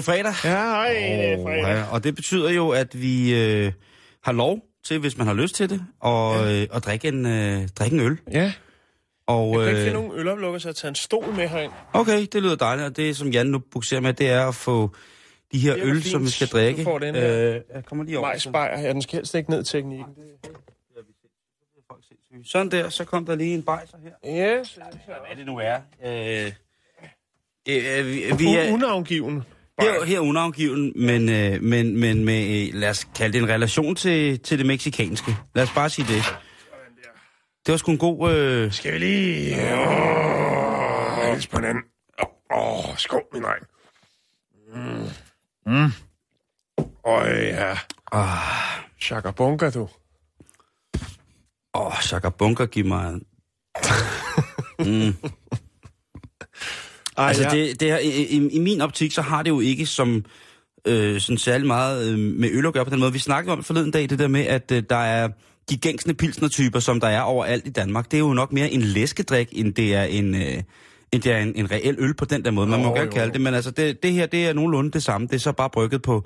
Det fredag. Ja, hej, det er fredag. Ja, og det betyder jo, at vi øh, har lov til, hvis man har lyst til det, og, øh, at drikke en, øh, drikke en øl. Ja, Og, jeg kan ikke øh, finde nogen øloplukker, så jeg har taget en stol med herind. Okay, det lyder dejligt, og det, som Jan nu bukserer med, det er at få de her er øl, fint. som vi skal Du drikke. får den her. øh, jeg kommer lige over. Majsbajer, ja, den skal helst ikke ned teknikken. Sådan der, så kom der lige en bajser her. Yes. Hvad det nu er. Øh, øh, vi, vi er unavngiven. Her, her unavngiven, men, øh, men, men med, øh, lad os kalde det en relation til, til det meksikanske. Lad os bare sige det. Det var sgu en god... Øh, Skal vi lige... Åh, hils på hinanden. Åh, oh, skål, min dreng. Mm. Mm. Øj, ja. ah, Chaka bunga, du. åh, oh, Chaka Bunker, giv mig... Mm. Ej, Altså, ja. det, det her, i, i, i min optik, så har det jo ikke som øh, sådan særlig meget øh, med øl at gøre på den måde. Vi snakkede om forleden dag, det der med, at øh, der er de gængsende pilsnertyper, som der er overalt i Danmark. Det er jo nok mere en læskedrik, end det er en, øh, end det er en, en reel øl på den der måde. Man må Nå, gerne jo. kalde det, men altså, det, det her, det er nogenlunde det samme. Det er så bare brygget på,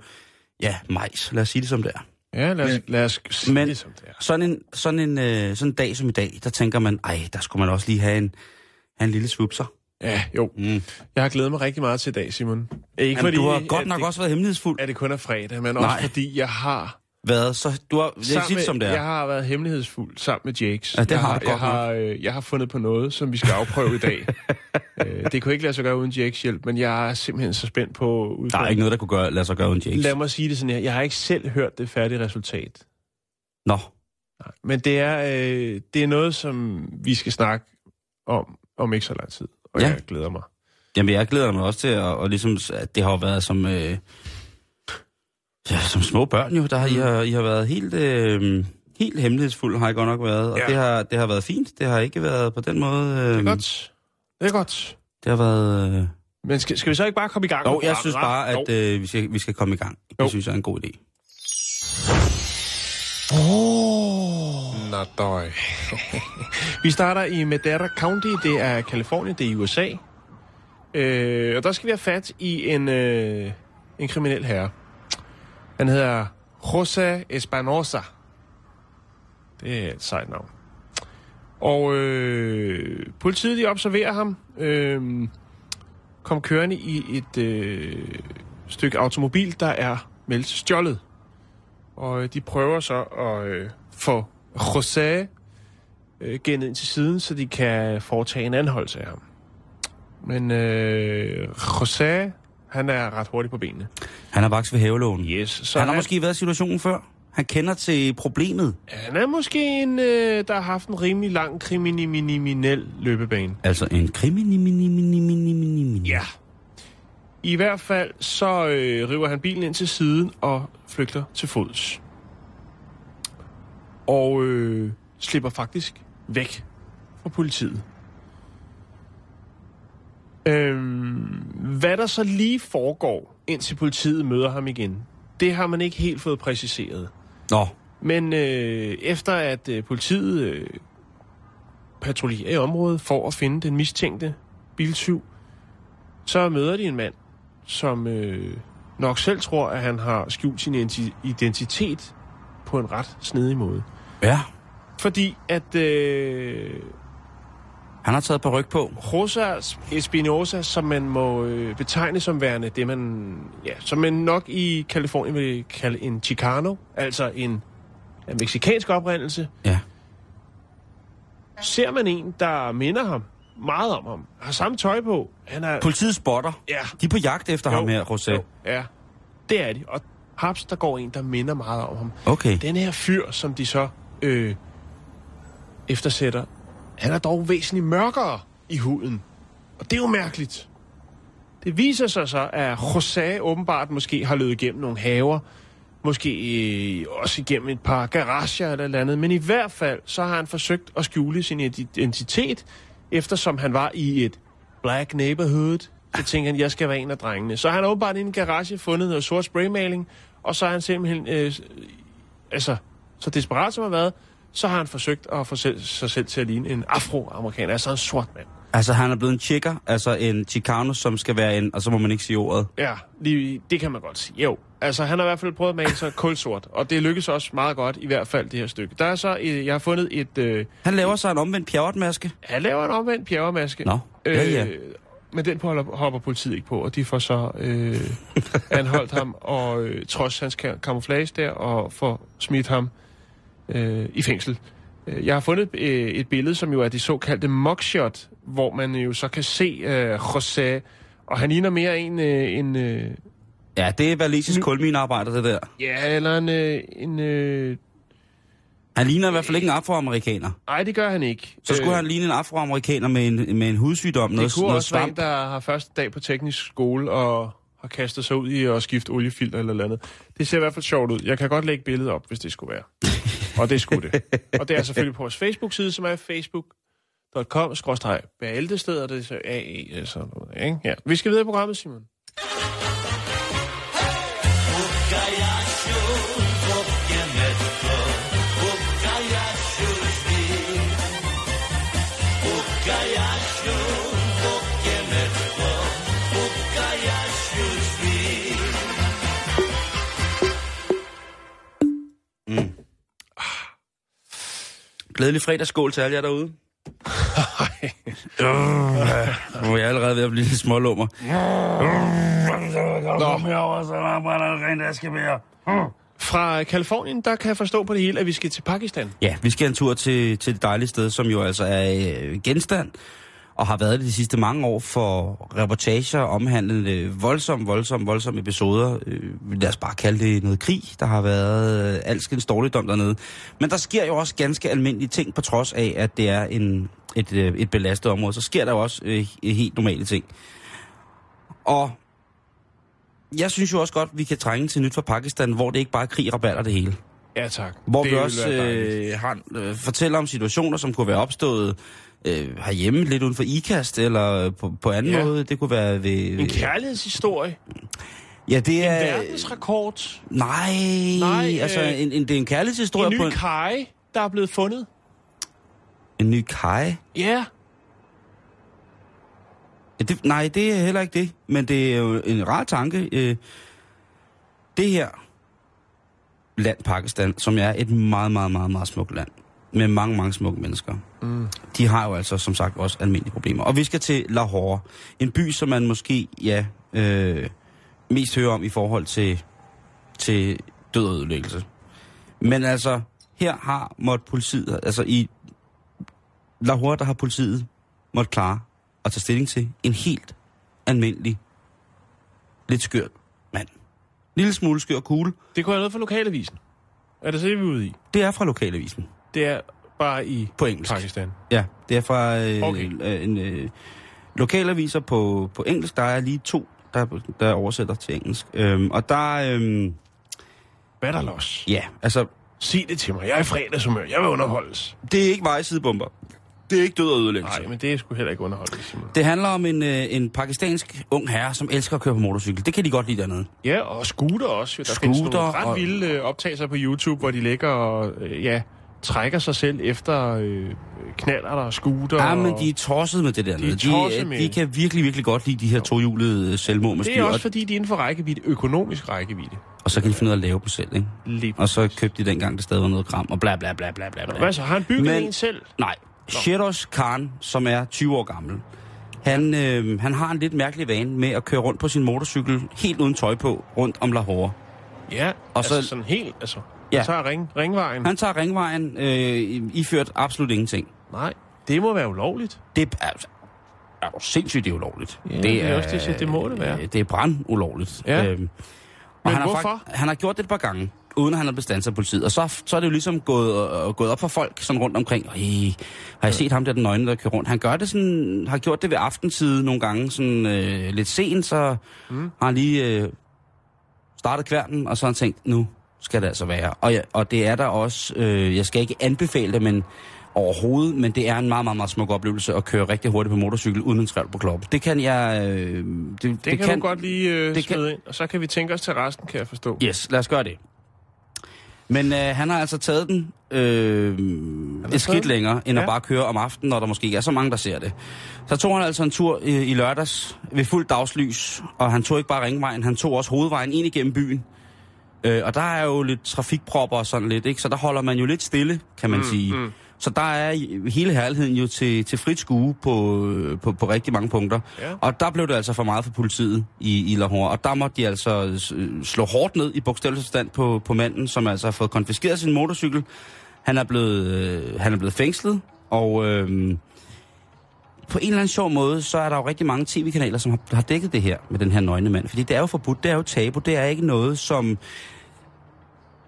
ja, majs. Lad os sige det som det er. Ja, lad os, lad os sige Men det, som det er. sådan en, sådan, en, øh, sådan en dag som i dag, der tænker man, ej, der skulle man også lige have en, have en lille svupser. Ja, jo. Mm. Jeg har glædet mig rigtig meget til i dag, Simon. Ikke Jamen, du har godt nok det, også været hemmelighedsfuld. at det kun er fredag, men Nej. også fordi jeg har... Været, så du har, det er som det er. Jeg har været hemmelighedsfuld sammen med Jakes. Ja, det jeg har har, du godt jeg har, øh, jeg har fundet på noget, som vi skal afprøve i dag. øh, det kunne ikke lade sig gøre uden Jakes hjælp, men jeg er simpelthen så spændt på Der er udfordringen. ikke noget, der kunne gøre, lade sig gøre uden Jakes. Lad mig sige det sådan her. Jeg har ikke selv hørt det færdige resultat. Nå, Men det er, øh, det er noget, som vi skal snakke om om ikke så lang tid. Og Ja. jeg glæder mig. jamen jeg glæder mig også til, at, og ligesom, at det har været som, øh, ja, som små børn jo, der har, I, har, I har været helt, øh, helt hemmelighedsfuld, har I godt nok været. Og Ja. det, har, det har været fint, det har ikke været på den måde. Øh, Det er godt. Det er godt. Det har været... Øh... Men skal, skal vi så ikke bare komme i gang? Jo, jeg synes bare, at øh, vi, skal, vi skal komme i gang. Jo. Det synes jeg er en god idé. Nå, døj. vi starter i Madera County. Det er Kalifornien, det er i USA. Øh, og der skal vi have fat i en, øh, en kriminel herre. Han hedder Jose Espanosa. Det er et sejt navn. Og øh, politiet de observerer ham. Øh, kom kørende i et øh, stykke automobil, der er meldt stjålet. Og øh, de prøver så at øh, få José øh, gennet ind til siden, så de kan foretage en anholdelse af ham. Men øh, José, han er ret hurtig på benene. Han har vokset ved havelågen. Yes. Så Han har måske været i situationen før. Han kender til problemet. han er måske en, øh, der har haft en rimelig lang kriminel løbebane. Altså en kriminal. Ja. I hvert fald så øh, river han bilen ind til siden og flygter til fods. Og øh, slipper faktisk væk fra politiet. Øhm, hvad der så lige foregår, indtil politiet møder ham igen, det har man ikke helt fået præciseret. Nå, Men øh, efter at øh, politiet øh, patruljerer i området for at finde den mistænkte biltyv, så møder de en mand, som øh, nok selv tror, at han har skjult sin identi- identitet på en ret snedig måde. Ja. Fordi at øh, Han har taget på ryg på. Rosa Espinosa, som man må øh, betegne som værende det, man, ja, som man nok i Kalifornien vil kalde en Chicano, altså en af meksikansk oprindelse, Ja. ser man en, der minder ham meget om ham, har samme tøj på. Han er... Politiet spotter. Ja. De er på jagt efter Jo, ham her, José. jo, Ja, det er de. Og Haps, der går en, der minder meget om ham. Okay. Den her fyr, som de så øh, eftersætter, han er dog væsentligt mørkere i huden. Og det er jo mærkeligt. Det viser sig så, at José åbenbart måske har løbet igennem nogle haver, måske øh, også igennem et par garager eller eller andet, men i hvert fald så har han forsøgt at skjule sin identitet, eftersom han var i et black neighborhood. Så tænker han, jeg skal være en af drengene. Så har åbenbart i en garage fundet noget sort spraymaling, og så har han simpelthen, øh, altså, så desperat som han har været, så har han forsøgt at få selv, sig selv til at ligne en afroamerikaner, altså en sort mand. Altså, han er blevet en chicker, altså en chicano, som skal være en, og så må man ikke sige ordet. Ja, lige, det kan man godt sige. Jo, altså han har i hvert fald prøvet at male sig kulsort, og det lykkes også meget godt, i hvert fald det her stykke. Der er så, øh, jeg har fundet et... Øh, Han laver sig en omvendt pjerretmaske. han laver en omvendt pjerremaske. Nå, ja, ja. Men den hopper politiet ikke på, og de får så øh, anholdt ham, og øh, trods hans ka- camouflage der, og får smidt ham øh, i fængsel. Øh, Jeg har fundet øh, et billede, som jo er det såkaldte mugshot, hvor man jo så kan se øh, José, og han ligner mere en, øh, en øh, Ja, det er valisisk kulminearbejder, det der. ja, eller en, øh, en øh, Han ligner i hvert fald ikke en afroamerikaner. nej, det gør han ikke. Så skulle øh, han ligne en afroamerikaner med en, med en hudsygdom, Det noget, kunne noget også være en, svamp. der har første dag på teknisk skole og har kastet sig ud i at skifte oliefilter eller andet. Det ser i hvert fald sjovt ud. Jeg kan godt lægge billedet op, hvis det skulle være. Og det skulle det. Og det er selvfølgelig på vores Facebook-side, som er facebook.com skråstreg bæltested, og det er så AE, sådan noget, ikke? Ja. Vi skal videre i programmet, Simon. Glædelig fredagsskål til alle jer derude. Øh, Nu er jeg allerede ved at blive lidt smålummer. Fra Kalifornien, der kan jeg forstå på det hele, at vi skal til Pakistan. Ja, vi skal en tur til, til det dejlige sted, som jo altså er øh, genstand og har været det de sidste mange år for reportager omhandlende voldsom, voldsom, voldsomme episoder. Øh, lad os bare kalde det noget krig. Der har været øh, alskens dårligdom dernede. Men der sker jo også ganske almindelige ting, på trods af, at det er en, et, øh, et belastet område. Så sker der jo også øh, helt normale ting. Og jeg synes jo også godt, vi kan trænge til nyt fra Pakistan, hvor det ikke bare er krig, rabatter det hele. Ja, tak. Hvor det vi også øh, har, øh, fortæller om situationer, som kunne være opstået øh, herhjemme, lidt uden for IKAST, eller på, på anden Ja. måde. Det kunne være ved... En kærlighedshistorie. Ja, det En er... verdensrekord. Nej, Nej, altså øh, en, en, det er en kærlighedshistorie En på ny en, kaj, der er blevet fundet. en ny kaj. Ja. Ja, det, nej, det er heller ikke det, men det er jo en rar tanke. Øh, det her land, Pakistan, som er et meget, meget, meget, meget smukt land, med mange, mange smukke mennesker, Mm. de har jo altså som sagt også almindelige problemer. Og vi skal til Lahore, en by, som man måske, ja, øh, mest hører om i forhold til, til død og ødelæggelse. Men altså, her har måtte politiet, altså i Lahore, der har politiet måtte klare at tage stilling til en helt almindelig, lidt skørt mand. Lille smule skør kugle. Det kunne være noget for lokalavisen. Er det så det, vi er ude i? Det er fra lokalavisen. Det er bare i På engelsk. Pakistan. Ja, det er fra øh, Okay. okay. en øh, lokalaviser på, på engelsk. Der er lige to, der, der oversætter til engelsk. Øhm, og der, øhm, Hvad er der los? ja, altså, Sig det til mig. Jeg er i fredagshumør. Jeg vil underholdes. det er ikke vejsidebomber. Det er ikke død og ødelæggelse. Nej, men det er sgu heller ikke underholdelse, Simon. Det handler om en, øh, en pakistansk ung herre, som elsker at køre på motorcykel. Det kan de godt lide dernede. Ja, og scooter også. Der findes Scooter nogle ret og- vilde øh, optagelser på YouTube, hvor de ligger og øh, ja, trækker sig selv efter øh, knaller og scooter. Ja, men de er tosset med det der. De er De, tosset de, med de kan virkelig, virkelig godt lide de her tohjulede Det selvmordmaskiner. er også Og, fordi, de er inden for rækkevidde, økonomisk rækkevidde. og så kan de finde ud af at lave dem selv, ikke? Lige Og så købte de dengang, der stadig var noget kram, og bla bla bla bla bla. bla. Hvad så? Har han bygget Men- en selv? Nej, Sheros Khan, som er 20 år gammel, han, øh, han har en lidt mærkelig vane med at køre rundt på sin motorcykel, helt uden tøj på, rundt om Lahore. Ja, og Og altså så- sådan helt, altså. Ja. Ja. tager ring, ringvejen. Han tager ringvejen, øh, iført absolut ingenting. Nej, det må være ulovligt. Det er, altså, er jo sindssygt, det er ulovligt. Ja, det er også det, siger, det må det være. øh, Det er brand ulovligt. Ja. Øhm, Men han har, hvorfor? han har gjort det et par gange, uden at han blevet standset af politiet. Og så, så er det jo ligesom gået, øh, gået op for folk sådan rundt omkring. Øh, har jeg set ham der, den nøgne, der kører rundt? Han gør det sådan, har gjort det ved aftentid nogle gange, sådan øh, lidt sent, så mm. har han lige øh, startet kværnen, og så har han tænkt, nu skal det altså være. Og, ja, og det er der også, øh, jeg skal ikke anbefale det, men overhovedet, men det er en meget, meget, meget smuk oplevelse at køre rigtig hurtigt på motorcykel uden en skrev på kloppen. Det kan jeg... Øh, det, Det, det kan, kan du godt lige øh, det kan- smide ind, og så kan vi tænke os til resten, kan jeg forstå. Yes, lad os gøre det. Men øh, han har altså taget den øh, et skidt længere, end ja. At bare køre om aftenen, når der måske ikke er så mange, der ser det. Så tog han altså en tur i, i lørdags ved fuld dagslys, og han tog ikke bare ringvejen, han tog også hovedvejen ind igennem byen. Øh, og der er jo lidt trafikpropper og sådan lidt, ikke? så der holder man jo lidt stille, kan man mm, sige. Mm. Så der er hele herligheden jo til, til frit skue på, øh, på, på rigtig mange punkter. Ja. Og der blev det altså for meget for politiet i, i Lahore. Og der måtte de altså øh, slå hårdt ned i bogstavelsestand på, på manden, som altså har fået konfiskeret sin motorcykel. Han er blevet, øh, han er blevet fængslet, og øh, på en eller anden sjov måde, så er der jo rigtig mange tv-kanaler, som har, har dækket det her med den her nøgne mand. Fordi det er jo forbudt, det er jo tabu, det er ikke noget, som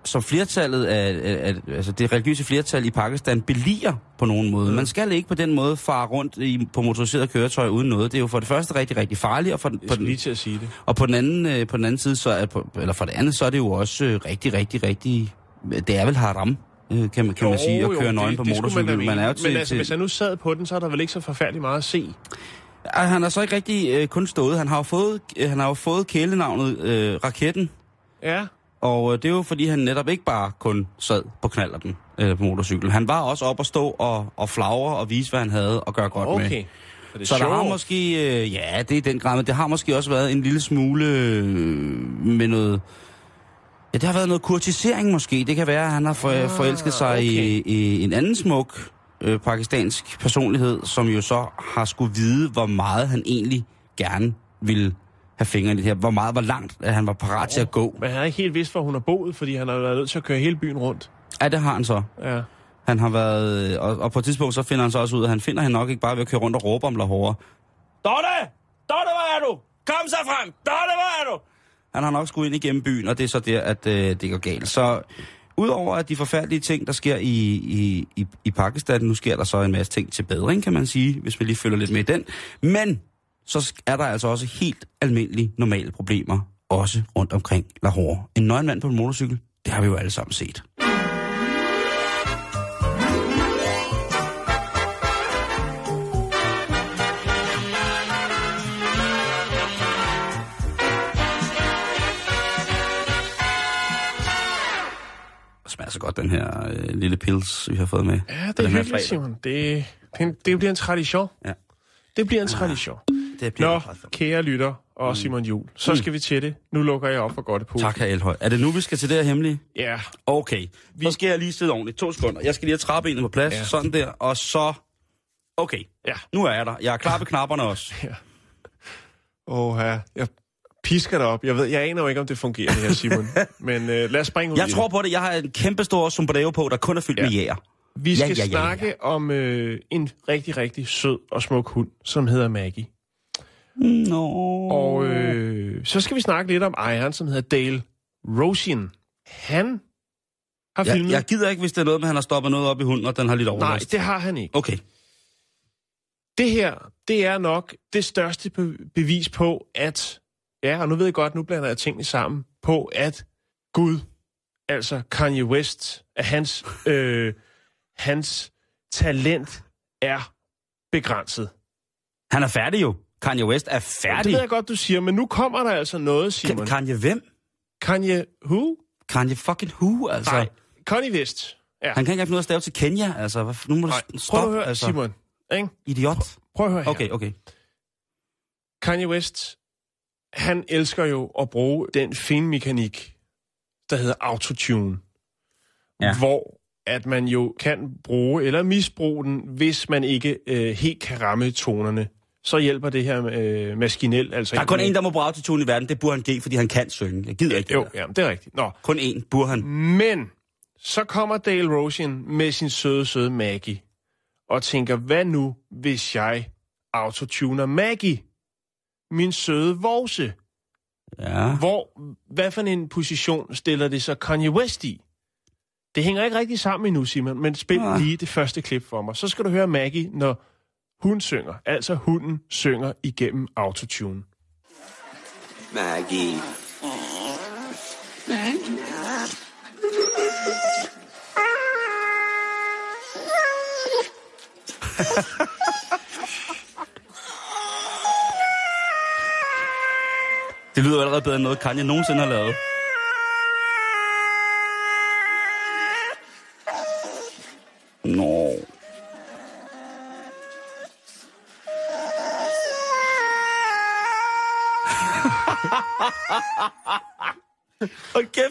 som flertallet af, af, af altså det religiøse flertal i Pakistan beliger på nogen måde. Man skal ikke på den måde fare rundt i, på motoriseret køretøj uden noget. Det er jo for det første rigtig, rigtig farligt, og, for, den- på den, lige til at sige det. og på den anden, øh, på den anden side, så er, på, eller for det andet, så er det jo også øh, rigtig, rigtig, rigtig, det er vel haram, øh, kan, man, kan man sige, at køre nøgen på det motorcykel. Man, mene. er jo til, Men altså, til, hvis han nu sad på den, så er der vel ikke så forfærdeligt meget at se. Han har så ikke rigtig øh, kun stået. Han har jo fået, øh, han har jo fået kælenavnet øh, Raketten, Ja, og øh, det er jo fordi, han netop ikke bare kun sad på knallerten øh, på motorcykel. Han var også op og stå og, og flagre og vise, hvad han havde og gøre godt med. okay. Så, det er Så der har måske, øh, ja, det er den grad, men det har måske også været en lille smule øh, med noget, ja, det har været noget kurtisering måske. Det kan være, at han har for, Ah, forelsket sig okay. i, i en anden smuk øh, pakistansk personlighed, som jo så har skulle vide, hvor meget han egentlig gerne ville have fingrene i det her. Hvor meget, hvor langt at han var parat til at gå. Men han har ikke helt vidst, hvor hun har boet, fordi han har været nødt til at køre hele byen rundt. Ja, det har han så. Ja. Han har været, og, og på et tidspunkt så finder han så også ud, at han finder hende nok ikke bare ved at køre rundt og råbe om Lahore. Dotte! Dotte, hvor er du? Kom så frem! Dotte, hvor er du? Han har nok skulle ind igennem byen, og det er så der, at øh, det går galt. Så udover at de forfærdelige ting, der sker i, i, i, i Pakistan, nu sker der så en masse ting til bedring, kan man sige, hvis vi lige følger lidt med i den. Men så er der altså også helt almindelige, normale problemer, også rundt omkring Lahore. En nøgen mand på en motorcykel, det har vi jo alle sammen set. Smager så godt, den her øh, lille pils, vi har fået med. Ja, det er hyggeligt. Simon. Det, det, det bliver en tradition. Ja. Det bliver en tradition. Det bliver Nå, kære lytter og Simon Jul, så skal vi til det. Nu lukker jeg op for godt på. Tak, herr Elhøj. Er det nu, vi skal til det her hemmelige? Ja, Okay, så skal jeg lige sidde ordentligt. To sekunder. Jeg skal lige have trappebenet på plads, Ja. ja. sådan der, og så... Okay, ja. nu er jeg der. Jeg er klar ved knapperne også. Åh, ja. Jeg pisker dig op. Jeg, ved, jeg aner jo ikke, om det fungerer, det her, Simon. Men øh, lad os springe ud Jeg i tror det. på det. Jeg har en kæmpe stor sombrero på, der kun er fyldt Ja. med jæger. Vi skal Ja, ja, ja, ja. snakke om øh, en rigtig, rigtig sød og smuk hund, som hedder Maggie. Nå. Og øh, så skal vi snakke lidt om ejeren, som hedder Dale Rosian. Han har jeg, filmet... jeg gider ikke, hvis det er noget med, at han har stoppet noget op i hunden, og den har lidt Nej, overlast. det har han ikke. Okay. Det her, det er nok det største be- bevis på, at... Ja, og nu ved jeg godt, nu blander jeg tingene sammen. På, at Gud, altså Kanye West, at hans, øh, hans talent er begrænset. Han er færdig jo. Kanye West er Det færdig. ved jeg godt, du siger, men nu kommer der altså noget, Simon. Kan, Kanye hvem? Kanye who? Kanye fucking who, altså? Nej, Kanye West. Ja. Han kan ikke have noget at stave til Kenya, altså. Nu må du Nej, s- prøv stoppe, at høre, altså. Simon. Ikke? Idiot. Prøv at høre her. Okay, okay. Kanye West, han elsker jo at bruge den finmekanik, der hedder autotune. Ja. Hvor at man jo kan bruge eller misbruge den, hvis man ikke øh, helt kan ramme tonerne. Så hjælper det her øh, maskinelt. Altså Der er kun en, der må bruge autotune i verden. Det burde han give, fordi han kan synge. Jeg gider ikke det Jo, der. ja, det er rigtigt. Nå, Kun én burde han. Men så kommer Dale Rosian med sin søde, søde Maggie og tænker, hvad nu, hvis jeg autotuner Maggie? Min søde vorse. Ja. Hvor, hvad for en position stiller det så Kanye West i? Det hænger ikke rigtig sammen endnu, Simon, men spil Nej. lige det første klip for mig. Så skal du høre Maggie, når hun synger. Altså hunden synger igennem autotune. Maggie. Det lyder allerede bedre end noget, Kanye nogensinde har lavet. Nå. Hold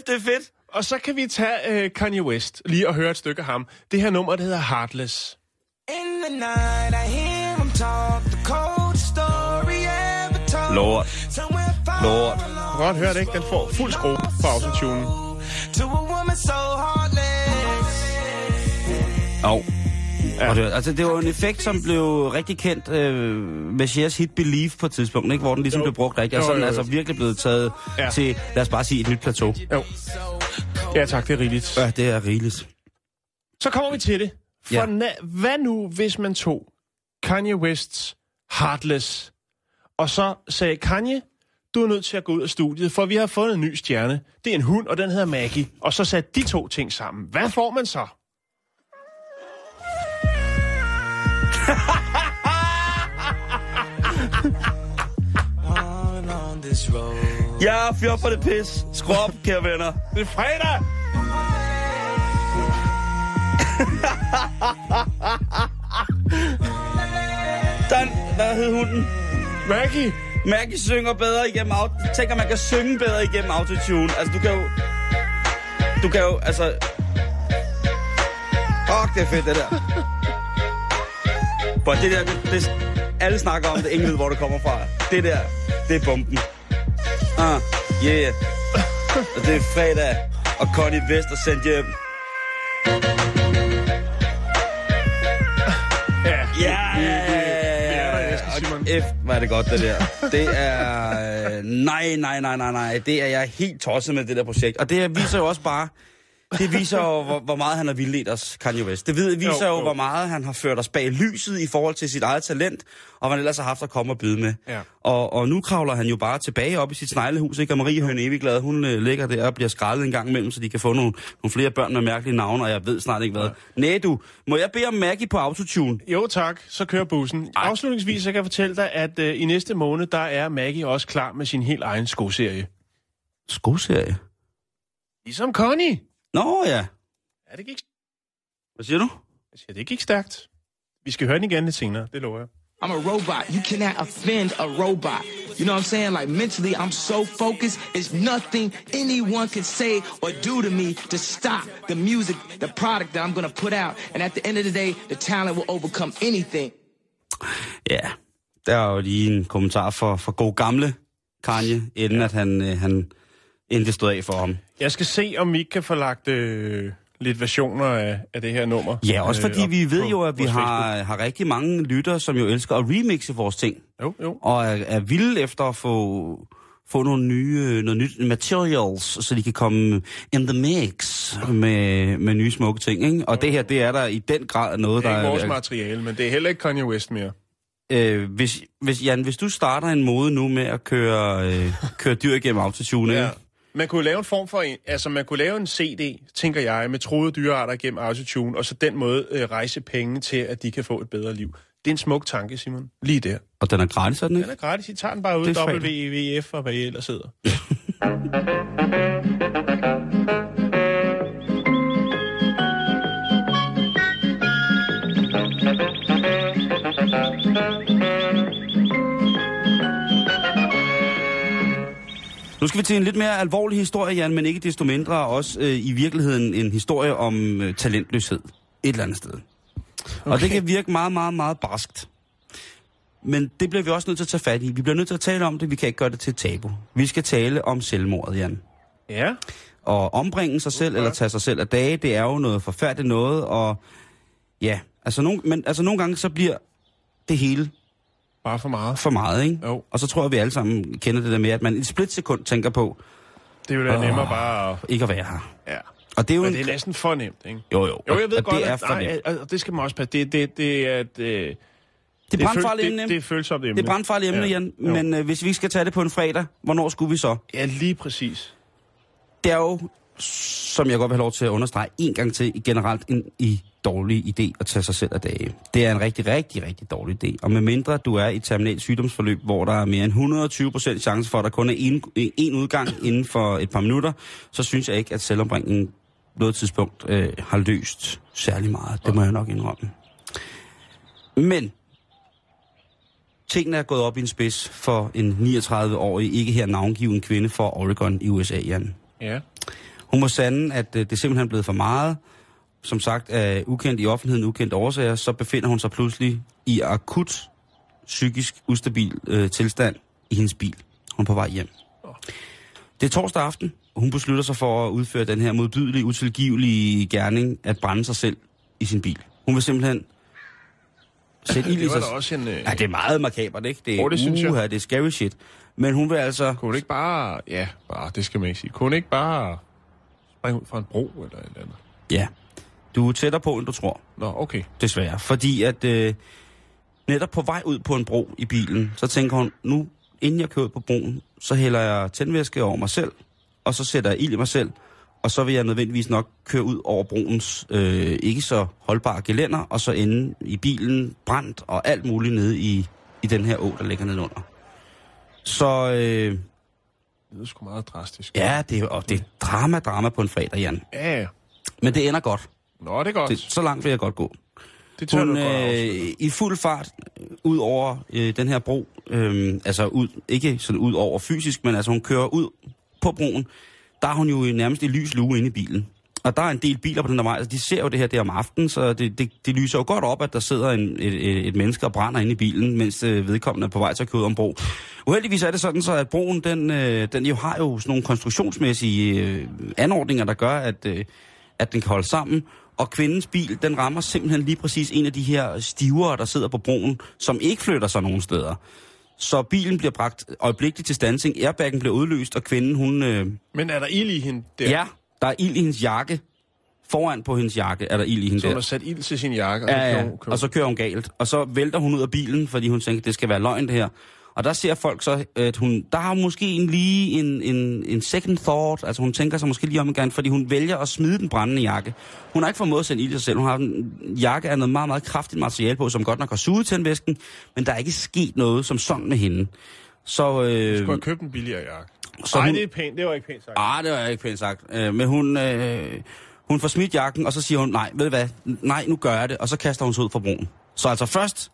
kæft, det er fedt. Og så kan vi tage uh, Kanye West lige og høre et stykke af ham. Det her nummer, det hedder Heartless. In the night, I hear him talk, the cold story ever told. Far Lort. Du kan godt høre det, ikke? Den får fuld skrue på autotune. to a woman so heartless. Jo. Ja. Og det, altså, det var en effekt, som blev rigtig kendt øh, med Cher's hit Believe på et tidspunkt, ikke? hvor den ligesom Jo. blev brugt rigtig. Og Jo, så er den jo, jo. altså virkelig blevet taget ja. til, lad os bare sige, et nyt plateau. Jo. Ja tak, det er rigeligt. Ja, det er rigeligt. Så kommer vi til det. For Ja. na- hvad nu, hvis man tog Kanye Wests Heartless, og så sagde Kanye, du er nødt til at gå ud af studiet, for vi har fundet en ny stjerne. Det er en hund, og den hedder Maggie. Og så satte de to ting sammen. Hvad får man så? Ja, fyr for det pis. Skru op, kære venner. Det er fredag! Den, hvad hed hunden? Maggie! Maggie synger bedre igennem auto... Tænk, at man kan synge bedre igennem autotune. Altså, du kan jo... Du kan jo, altså... Fuck, det er fedt, det der. But det der, det, det, alle snakker om det, ingen ved, hvor det kommer fra. Det der, det er bomben. Ah, yeah. Og det er fredag, og Connie Vest er sendt hjem. Ja, Ja, F, er det godt, det der. Det er... øh, Nej, nej, nej, nej, nej. Det er jeg helt tosset med, det der projekt. Og det viser jo også bare... Det viser jo, hvor, hvor meget han har vildledt os, Kanye West. Det viser Jo, jo, jo, hvor meget han har ført os bag lyset i forhold til sit eget talent, og hvad han ellers har haft at komme og byde med. Ja. Og, og nu kravler han jo bare tilbage op i sit sneglehus, ikke? Og Marie Høn Evigglad, hun øh, ligger der og bliver skrællet en gang imellem, så de kan få nogle, nogle flere børn med mærkelige navne, og jeg ved snart ikke hvad. Næh du, må jeg bede om Maggie på autotune? Jo tak, så kører bussen. Afslutningsvis så kan jeg fortælle dig, at uh, i næste måned, der er Maggie også klar med sin helt egen skoserie. Skoserie? Ligesom Connie. Nå ja. Ja, det gik, Hvad siger du? jeg siger, det gik stærkt. Vi skal høre den igen lidt senere, det lover jeg. I'm a robot. You cannot offend a robot. You know what I'm saying? Like mentally, I'm so focused. It's nothing anyone can say or do to me to stop the music, the product that I'm gonna put out. And at the end of the day, the talent will overcome anything. Ja, der er jo lige en kommentar for, for god gamle Kanye, inden at han, øh, han det stod af for ham. Jeg skal se, om vi ikke kan få lagt øh, lidt versioner af, af det her nummer. Ja, også fordi op vi ved jo, at vi har, har rigtig mange lyttere, som jo elsker at remixe vores ting. Jo, jo. Og er, er vilde efter at få, få nogle nye, øh, noget nyt materials, så de kan komme in the mix med, med nye smukke ting. Ikke? Og det her, det er der i den grad noget, Det er der ikke vores er... materiale, men det er heller ikke Kanye West mere. Øh, hvis, hvis, Jan, hvis du starter en mode nu med at køre, øh, køre dyr igennem autotune, Ja. ja. Man kunne lave en form for en, altså man kunne lave en CD, tænker jeg, med troede dyrearter gennem autotune, og så den måde øh, rejse penge til, at de kan få et bedre liv. Det er en smuk tanke, Simon. Lige der. og den er gratis, er den Den ikke? er gratis. I tager den bare ud. WWF og hvad I ellers sidder. Nu skal vi til en lidt mere alvorlig historie, Jan, men ikke desto mindre også øh, i virkeligheden en historie om øh, talentløshed. Et eller andet sted. Okay. Og det kan virke meget, meget, meget barskt. Men det bliver vi også nødt til at tage fat i. Vi bliver nødt til at tale om det. Vi kan ikke gøre det til et tabu. Vi skal tale om selvmordet, Jan. Ja. Og ombringe sig selv, eller tage sig selv af dage, det er jo noget forfærdeligt noget. Og ja, altså nogle, men altså nogle gange så bliver det hele Bare for meget. for meget, ikke? Jo. Og så tror jeg, vi alle sammen kender det der med, at man i et splitsekund tænker på, Det er jo da nemmere bare at... ikke at være her. Ja. Og det er jo Men en... det er næsten for nemt, ikke? Jo, jo. Jo, jeg ved og godt, det er at, nej, nemt. og det skal man også passe. Det, det, det er et... Øh, Det er brandfarligt emne. det, det er følsomt emne. Det er brandfarligt emne, Ja. Jan. Men øh, hvis vi skal tage det på en fredag, hvornår skulle vi så? Ja, lige præcis. Det er jo, som jeg godt vil have lov til at understrege en gang til, generelt en i dårlig idé at tage sig selv af dage. Det er en rigtig, rigtig, rigtig dårlig idé. Og med mindre du er i et terminalt sygdomsforløb, hvor der er mere end 120% chance for, at der kun er en, en udgang inden for et par minutter, så synes jeg ikke, at selvombringningen noget tidspunkt øh, har løst særlig meget. Det må jeg nok indrømme. Men tingene er gået op i en spids for en 39-årig, ikke her navngiven kvinde fra Oregon i USA, Jan. Ja. Hun må sande, at øh, det er simpelthen blevet for meget. Som sagt, af ukendt i offentligheden, ukendt årsager, så befinder hun sig pludselig i akut psykisk ustabil øh, tilstand i hendes bil. Hun er på vej hjem. Det er torsdag aften, hun beslutter sig for at udføre den her modbydelige, utilgivelige gerning at brænde sig selv i sin bil. Hun vil simpelthen sætte ild i sig. også en... Øh, Ja, det er meget makabert, ikke? Det er, Åh, det synes jeg. uha, det er scary shit. Men hun vil altså... Kunne du ikke bare... Ja, bare, det skal man ikke sige. Kunne du ikke bare springe ud fra en bro eller et eller andet? Ja, du er tættere på, end du tror. Nå, okay. desværre. Fordi at øh, netop på vej ud på en bro i bilen, så tænker hun, nu inden jeg kører ud på broen, så hælder jeg tændvæske over mig selv, og så sætter jeg ild i mig selv, og så vil jeg nødvendigvis nok køre ud over broens øh, ikke så holdbare gelænder, og så ende i bilen brændt og alt muligt nede i, i den her å, der ligger nedenunder. Så øh, Det lyder sgu meget drastisk. ja, det er, og det er drama, drama på en fredag, Jan. Ja, ja. Men det ender godt. Nå, det er godt. Det, så langt vil jeg godt gå. det tør Hun du godt øh, i fuld fart øh, ud over øh, den her bro, øh, altså ud, ikke sådan ud over fysisk, men altså hun kører ud på broen, der er hun jo nærmest i lys lue inde i bilen. Og der er en del biler på den der vej, altså de ser jo det her der om aftenen, så det, det, det lyser jo godt op, at der sidder en, et, et, menneske og brænder inde i bilen, mens øh, vedkommende er på vej til at køre ud om bro. Uheldigvis er det sådan, så at broen, den, øh, den jo har jo sådan nogle konstruktionsmæssige øh, anordninger, der gør, at, at den kan holde sammen. Og kvindens bil, den rammer simpelthen lige præcis en af de her stivere, der sidder på broen, som ikke flytter sig nogen steder. Så bilen bliver bragt øjeblikkeligt til stansing, airbaggen bliver udløst, og kvinden, hun... Øh, Men er der ild i hende der? ja, der er ild i hendes jakke. Foran på hendes jakke er der ild i hende Så hun har sat ild til sin jakke, og Ja, så ja, kører hun- kører og så kører hun galt. Og så vælter hun ud af bilen, fordi hun tænker, det skal være løgn det her. Og der ser folk så, at hun, der har hun måske en, lige en, en, en second thought, altså hun tænker sig måske lige om igen, fordi hun vælger at smide den brændende jakke. Hun har ikke formået at sende ild i sig selv. Hun har en jakke af noget meget, meget kraftigt materiale på, som godt nok har suget tændvæsken, men der er ikke sket noget som sådan med hende. Så, øh, skulle have købt en billigere jakke. Så Nej, hun- det er pænt. Det var ikke pænt sagt. Ah, det var ikke pænt sagt. Øh, men hun, øh, hun får smidt jakken, og så siger hun, nej, ved du hvad, nej, nu gør jeg det, og så kaster hun sig ud fra broen. Så altså først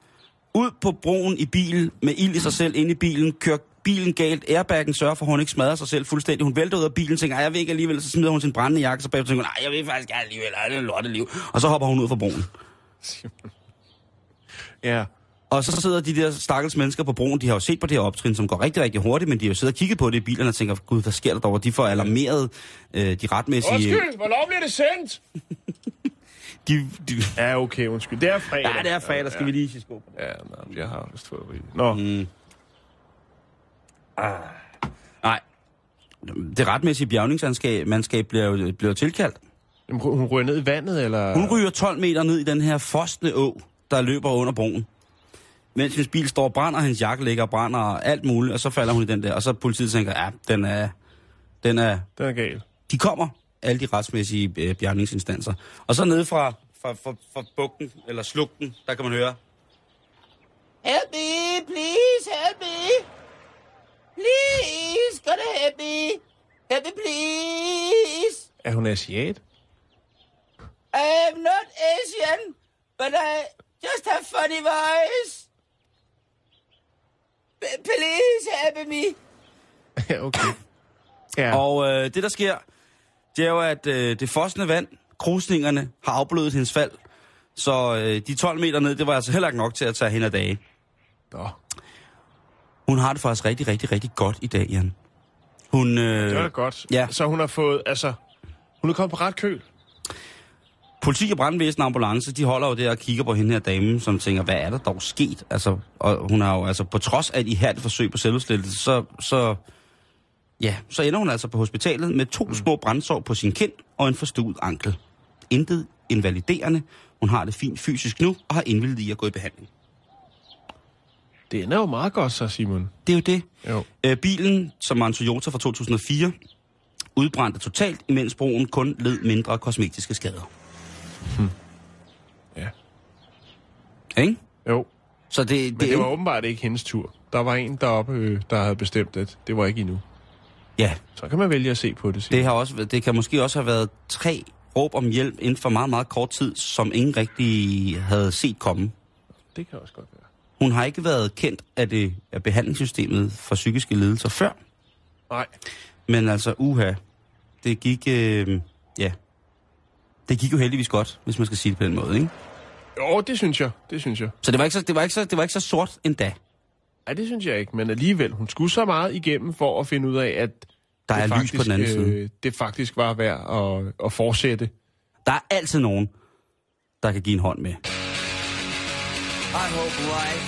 ud på broen i bil, med ild i sig selv inde i bilen, kører bilen galt, airbaggen sørger for, at hun ikke smadrer sig selv fuldstændig. Hun vælter ud af bilen, tænker, "Ej, jeg vil ikke alligevel, så smider hun sin brændende jakke, så bagefter tænker hun, nej, jeg vil faktisk alligevel, ej, det er lorteliv. Og så hopper hun ud fra broen. Ja. Og så sidder de der stakkels mennesker på broen, de har jo set på det her optrin, som går rigtig, rigtig hurtigt, men de har jo siddet og kigget på det i bilerne og tænker, gud, hvad sker der derovre? De får alarmeret øh, de retmæssige... Undskyld, hvornår bliver det sendt? De, de, Ja, okay, undskyld. Det er fredag. Ja, det er fredag, skal vi lige sige skål. Ja, nej, jeg har vist fået rigeligt. Nå, mm. Nej. Det retmæssige bjergningsmandskab mandskab bliver jo bliver tilkaldt. Jamen, hun ryger ned i vandet, eller? Hun ryger 12 meter ned i den her frostende å, der løber under broen. Mens hendes bil står og brænder, hendes jakke ligger og brænder og alt muligt, og så falder hun i den der. Og så politiet tænker, ja, den er, den er... Den er gal. De kommer, alle de retsmæssige øh, bjergningsinstanser. Og så nede fra, fra, fra, fra bugten, eller slugten, der kan man høre... Help me, please, help me. Please, gotta help me. Help me, please. Er hun asiat? I am not Asian, but I just have funny voice. Please help me. Ja, okay. Ja. Og øh, det, der sker, det er jo, at øh, det frosne vand, krusningerne, har afblødet hendes fald. Så øh, de 12 meter ned, det var altså heller ikke nok til at tage hende af dage. Nå, Hun har det faktisk rigtig, rigtig, rigtig godt i dag, Jan. Hun, øh, det var da godt. Ja. Så hun har fået, altså, hun er kommet på ret køl. Politi og brandvæsen og ambulance, de holder jo der og kigger på hende her dame, som tænker, hvad er der dog sket? Altså, og hun har jo, altså, på trods af et ihærdigt forsøg på selvudslettelse, så, så, ja, så ender hun altså på hospitalet med to små brændsår på sin kind og en forstuet ankel. Intet invaliderende. Hun har det fint fysisk nu og har indvildet i at gå i behandling. Det ender jo meget godt, så Simon. Det er jo det. Jo. Øh, bilen, som var en Toyota fra 2004, udbrændte totalt, imens broen kun led mindre kosmetiske skader. Ja. Ikke? Jo. Så det, Men det, det var åbenbart ikke hendes tur. Der var en deroppe, øh, der havde bestemt, at det var ikke endnu. ja, Så kan man vælge at se på det. Det, har også, det kan måske også have været tre råb om hjælp inden for meget, meget kort tid, som ingen rigtig havde set komme. det kan også godt være. Hun har ikke været kendt af det af behandlingssystemet for psykiske lidelser før, Nej. men altså uha, det gik, øh, ja, det gik jo heldigvis godt, hvis man skal sige det på den måde, ikke? Jo, det synes jeg. Det synes jeg. Så det var ikke så, det var ikke så, det var ikke så sort endda. Nej, det synes jeg ikke. Men alligevel, hun skulle så meget igennem for at finde ud af, at Der det er lys på den anden side. øh, det faktisk var værd at, at fortsætte. Der er altid nogen, der kan give en hånd med. I hope life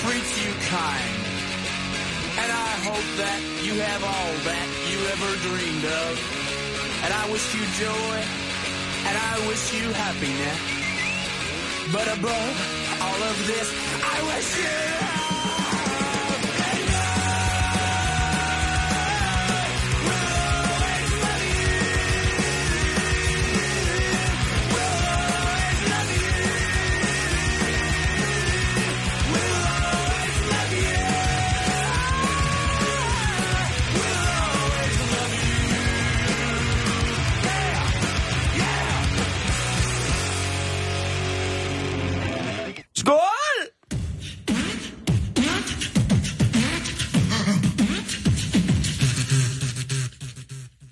treats you kind. And I hope that you have all that you ever dreamed of. And I wish you joy. And I wish you happiness. But above all of this, I wish you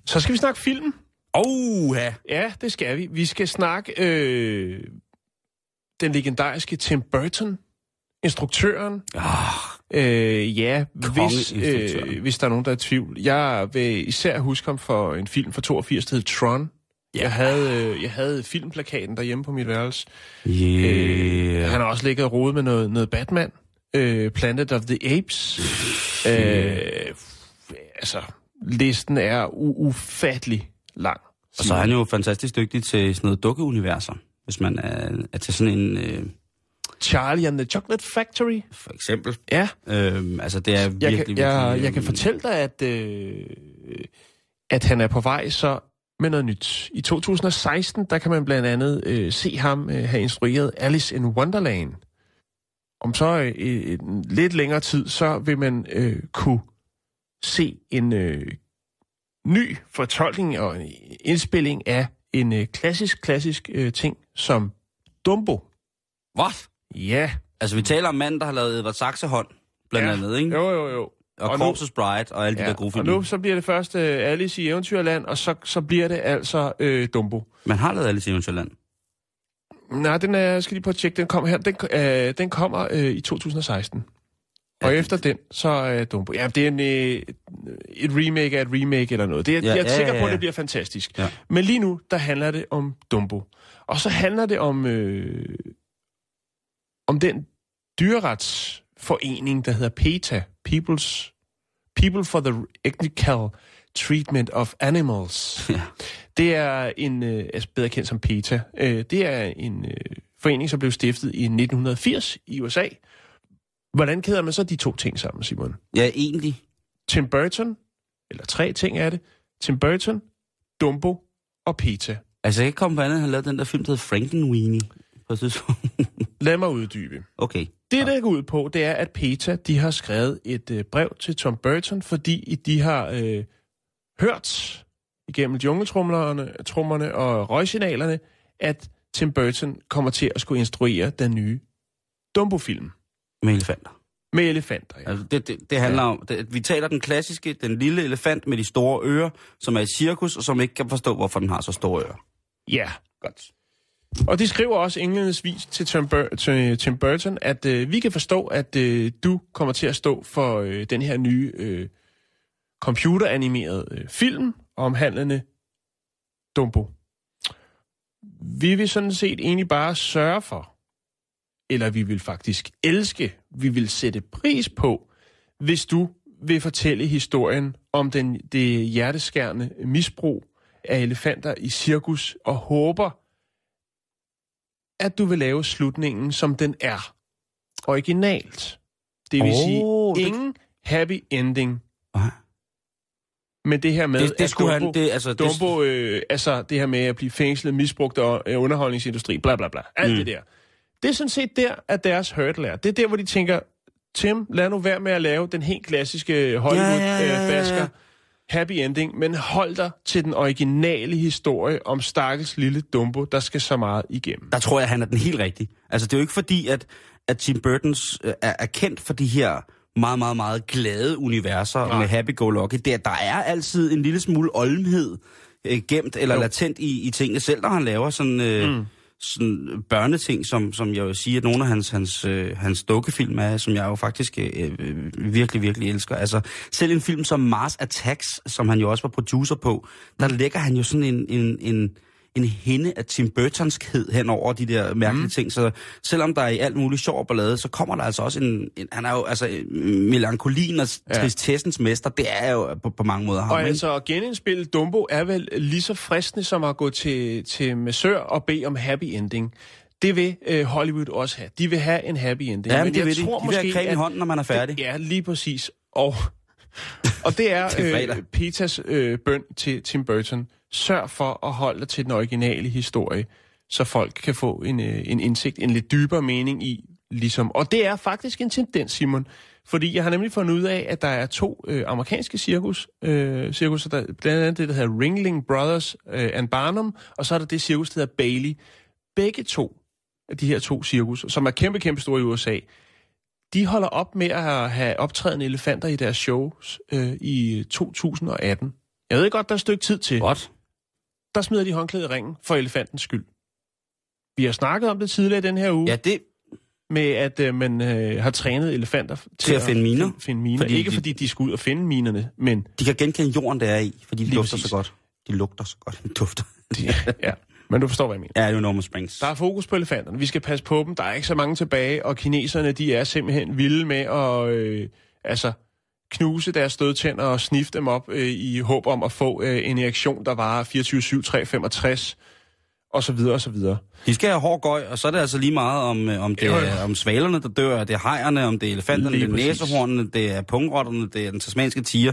Så skal vi snakke film. Oh, ja. Ja, det skal vi. Vi skal snakke øh, den legendariske Tim Burton, instruktøren. Ah, Øh, ja, hvis, øh, hvis der er nogen, der er i tvivl. Jeg vil især huske ham for en film fra 82, der hed Tron. Ja. Jeg, havde, øh, jeg havde filmplakaten derhjemme på mit værelse. yeah. Han har også ligget og rodet med noget, noget Batman. Øh, Planet of the Apes. Øh, altså, listen er ufattelig lang. Og så er han jo fantastisk dygtig til sådan noget dukkeuniverser. Hvis man er, er til sådan en, øh, Charlie and the Chocolate Factory. for eksempel. Ja, Øhm, altså, det er jeg virkelig, kan, jeg, virkelig, jeg kan fortælle dig, at, øh, at han er på vej så med noget nyt. I 2016, der kan man blandt andet øh, se ham øh, have instrueret Alice in Wonderland. Om så øh, en lidt længere tid, så vil man øh, kunne se en øh, ny fortolkning og indspilling af en øh, klassisk, klassisk øh, ting som Dumbo. What? Ja. Altså, vi taler om manden, der har lavet Edvard Saxehånd, blandt ja. andet, ikke? Jo, jo, jo. Og, og Corpses Bride og alle de der gode og film. nu så bliver det først uh, Alice i Eventyrland, og så, så bliver det altså uh, Dumbo. Man har lavet Alice i Eventyrland. Nej, den er, jeg skal lige på at tjekke, den kommer her. Den, uh, den kommer uh, i 2016. Og Ja, efter den, så er uh, Dumbo. Ja, det er en, uh, et remake af et remake eller noget. Det er, Ja, ja, jeg er ja, sikker ja, på, at ja. det bliver fantastisk. Ja. Men lige nu, der handler det om Dumbo. Og så handler det om, øh, om den dyreretsforening, der hedder PETA, People's, People for the Ethical Treatment of Animals. Ja. Det er en, øh, altså bedre kendt som PETA, øh, det er en øh, forening, som blev stiftet i 1980 i USA. Hvordan kæder man så de to ting sammen, Simon? Ja, egentlig. Tim Burton, eller tre ting er det, Tim Burton, Dumbo og PETA. Altså, jeg kan ikke komme på andet, han lavede den der film, der hedder Frankenweenie. Lad mig uddybe. okay. Det, der går ud på, det er, at PETA de har skrevet et øh, brev til Tom Burton, fordi de har øh, hørt igennem jungletrummerne trummerne og røgsignalerne, at Tim Burton kommer til at skulle instruere den nye Dumbo-film Med elefanter. med elefanter. Ja. Altså, det, det, det handler om, det, vi taler den klassiske, den lille elefant med de store ører, som er i cirkus, og som ikke kan forstå, hvorfor den har så store ører. ja. Godt. Og de skriver også indledningsvis til Tim, Bur- til Tim Burton, at øh, vi kan forstå, at øh, du kommer til at stå for øh, den her nye øh, computeranimerede øh, film omhandlende Dumbo. vi vil sådan set egentlig bare sørge for, eller vi vil faktisk elske, vi vil sætte pris på, hvis du vil fortælle historien om den, det hjerteskærende misbrug af elefanter i cirkus, og håber, at du vil lave slutningen, som den er. Originalt. Det vil oh, sige, det- ingen happy ending. Nej. Men det her med, Det, det at skulle Dumbo, han... Det, altså, det, Dumbo, øh, altså det her med at blive fængslet, misbrugt af øh, underholdningsindustri, bla bla bla, alt mm. det der. Det er sådan set der, at deres hurdle er. Det er der, hvor de tænker, Tim, lad nu være med at lave den helt klassiske Hollywood-basker. Ja, ja, ja, ja. Happy ending, men hold dig til den originale historie om stakkels lille Dumbo, der skal så meget igennem. der tror jeg, han er den helt rigtige. Altså, det er jo ikke fordi, at, at Tim Burtons øh, er, er kendt for de her meget, meget, meget glade universer Nej. Med happy-go-lucky. Der, der er altid en lille smule olmhed øh, gemt eller jo. latent i, i tingene, selv når han laver sådan, øh, mm sådan øh, børneting, som, som jeg vil sige, at nogle af hans, hans, øh, hans dukkefilm er, som jeg jo faktisk øh, øh, virkelig, virkelig elsker. Altså, selv en film som Mars Attacks, som han jo også var producer på, der lægger han jo sådan en, en, en, en hende af Tim Burtonskhed hen over de der mærkelige mm. ting. Så selvom der er i alt muligt sjov og ballade, så kommer der altså også en... en han er jo altså melankolien og Ja. tristessens mester. Det er jo på, på mange måder ham. Og ikke? altså at genindspille Dumbo er vel lige så fristende som at gå til, til massør og bede om happy ending. Det vil øh, Hollywood også have. De vil have en happy ending. Ja, men Men det jeg vil de. tror De vil have creme i hånden, når man er færdig. Ja, lige præcis. Og, og det er, Det er øh, Peters øh, bøn til Tim Burton. Sørg for at holde dig til den originale historie, så folk kan få en, øh, en indsigt, en lidt dybere mening i, ligesom. Og det er faktisk en tendens, Simon. Fordi jeg har nemlig fundet ud af, at der er to øh, amerikanske cirkus, øh, cirkuser, der, blandt andet det, der hedder Ringling Brothers øh, and Barnum, og så er der det cirkus, der hedder Bailey. Begge to af de her to cirkus, som er kæmpe, kæmpe store i USA, de holder op med at have- have optrædende elefanter i deres shows øh, i 2018. Jeg ved godt, der er et stykke tid til. Godt. Der smider de håndklædet i ringen for elefantens skyld. Vi har snakket om det tidligere i den her uge, Ja, det, med at øh, man øh, har trænet elefanter til, Til at finde miner. Finde, finde miner. Fordi Ikke de- fordi de skal ud og finde minerne, men de kan genkende jorden, der er i, fordi de lugter præcis. så godt. De lugter så godt. De dufter. de, ja. Men du forstår, hvad jeg mener. Ja, det er jo Norman Springs. Der er fokus på elefanterne. Vi skal passe på dem. Der er ikke så mange tilbage, og kineserne de er simpelthen vilde med at øh, altså, knuse deres stødtænder og snifte dem op øh, i håb om at få øh, en reaktion, der varer 24-7, 365 og så videre og så videre. De skal have hård gøj, og så er det altså lige meget om, øh, om det er om svalerne, der dør, det er hejerne, om det er elefanterne, Lige det er præcis. næsehornene, det er pungrotterne, det er den tasmanske tiger.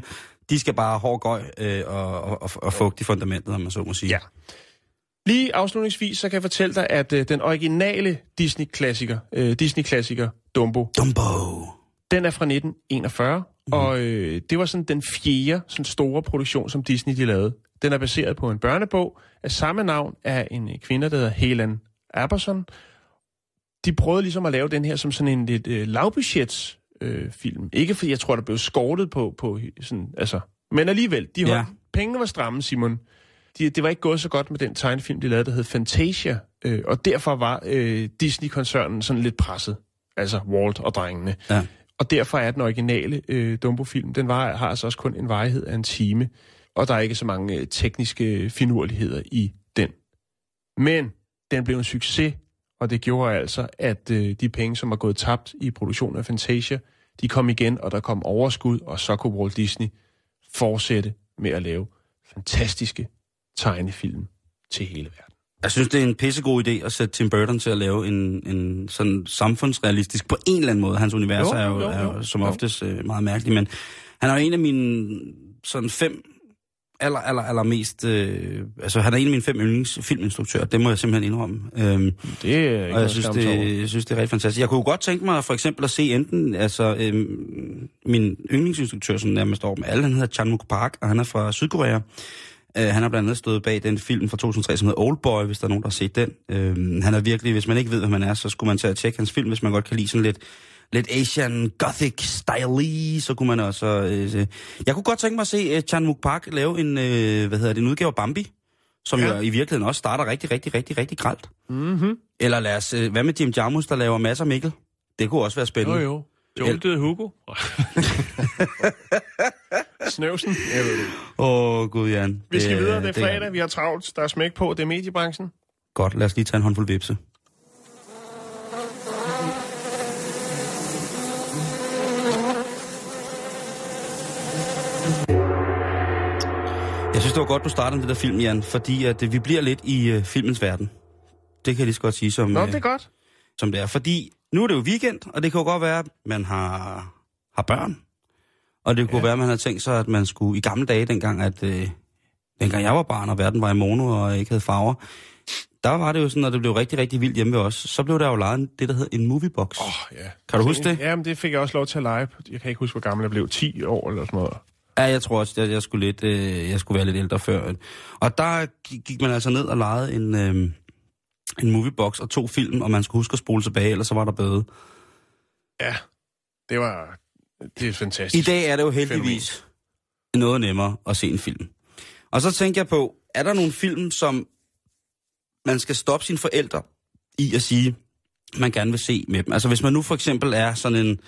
De skal bare have hård gøj øh, og, og, og, og fugt i fundamentet, om man så må sige. Ja. Lige afslutningsvis, så kan jeg fortælle dig, at øh, den originale Disney-klassiker, øh, Disney-klassiker Dumbo, Dumbo. den er fra 1941, mm. og øh, det var sådan den fjerde sådan store produktion, som Disney de lavede. Den er baseret på en børnebog af samme navn af en øh, kvinde, der hedder Helen Aberson. De prøvede ligesom at lave den her som sådan en lidt øh, lavbudgets øh, film. Ikke fordi jeg tror, der blev skortet på, på sådan, altså, men alligevel, de holdt, ja. pengene var stramme, Simon. De, det var ikke gået så godt med den tegnefilm, de lavede, der hed Fantasia, øh, og derfor var øh, Disney-koncernen sådan lidt presset. Altså Walt og drengene. Ja. Og derfor er den originale øh, Dumbo-film, den var, har altså også kun en varighed af en time, og der er ikke så mange øh, tekniske finurligheder i den. Men den blev en succes, og det gjorde altså, at øh, de penge, som var gået tabt i produktionen af Fantasia, de kom igen, og der kom overskud, og så kunne Walt Disney fortsætte med at lave fantastiske tegnefilm til hele verden. Jeg synes, det er en pissegod idé at sætte Tim Burton til at lave en, en sådan samfundsrealistisk på en eller anden måde. Hans univers Jo, er, jo, jo, er jo som Jo. oftest øh, meget mærkelig, men han er jo en af mine sådan fem aller, aller, aller mest... Øh, altså, han er en af mine fem yndlingsfilminstruktører. Det må jeg simpelthen indrømme. Øhm, Det er ikke og jeg synes, det, jeg synes, det er rigtig fantastisk. Jeg kunne godt tænke mig for eksempel at se enten... Altså, øhm, min yndlingsinstruktør, som nærmest står med alle, han hedder Chan Park, og han er fra Sydkorea. Uh, han har blandt andet stået bag den film fra 2003, som hedder Oldboy, hvis der er nogen, der har set den. Uh, han er virkelig, hvis man ikke ved, hvad man er, så skulle man tage og tjekke hans film, hvis man godt kan lide sådan lidt, lidt Asian Gothic style så kunne man også... Uh, se. Jeg kunne godt tænke mig at se uh, Chan Wook Park lave en, uh, hvad hedder det, en udgave af Bambi, som ja. Jo i virkeligheden også starter rigtig, rigtig, rigtig, rigtig gralt. Mm-hmm. Eller lad os, uh, hvad med Jim Jarmus, der laver masser af Mikkel? Det kunne også være Jo, spændende. jo. Joltede Hugo. Snøvsen. Jeg ved det. Åh, oh, gud, Jan. Vi skal Det- videre, det er det- fredag, vi har travlt, der er smæk på, det er mediebranchen. Godt, lad os lige tage en håndfuld vipse. Jeg synes, det var godt, du startede med det der film, Jan, fordi at, øh, vi bliver lidt i øh, filmens verden. Det kan jeg lige så godt sige, som, Nå, øh, det er godt. som det er. Fordi nu er det jo weekend, og det kan jo godt være, at man har, har børn. Og det kunne Ja. være, at man havde tænkt sig, at man skulle i gamle dage, dengang, at, øh, dengang jeg var barn, og verden var i mono, og ikke havde farver, der var det jo sådan, at det blev rigtig, rigtig vildt hjemme ved os. Så blev der jo lejet det, der hed en moviebox. Åh, oh, ja. Kan du huske det? Jamen, det fik jeg også lov til at lege. Jeg kan ikke huske, hvor gammel jeg blev. 10 år eller sådan noget. Ja, jeg tror også, at jeg skulle, lidt, øh, jeg skulle være lidt ældre før. Og der gik- gik man altså ned og lejede en, øh, en moviebox og to film, og man skulle huske at spole tilbage, ellers så var der bøde. Ja, det var... Det er I fantastisk. dag er det jo heldigvis noget nemmere at se en film. Og så tænker jeg på, er der nogle film, som man skal stoppe sine forældre i at sige, man gerne vil se med dem? Altså hvis man nu for eksempel er sådan en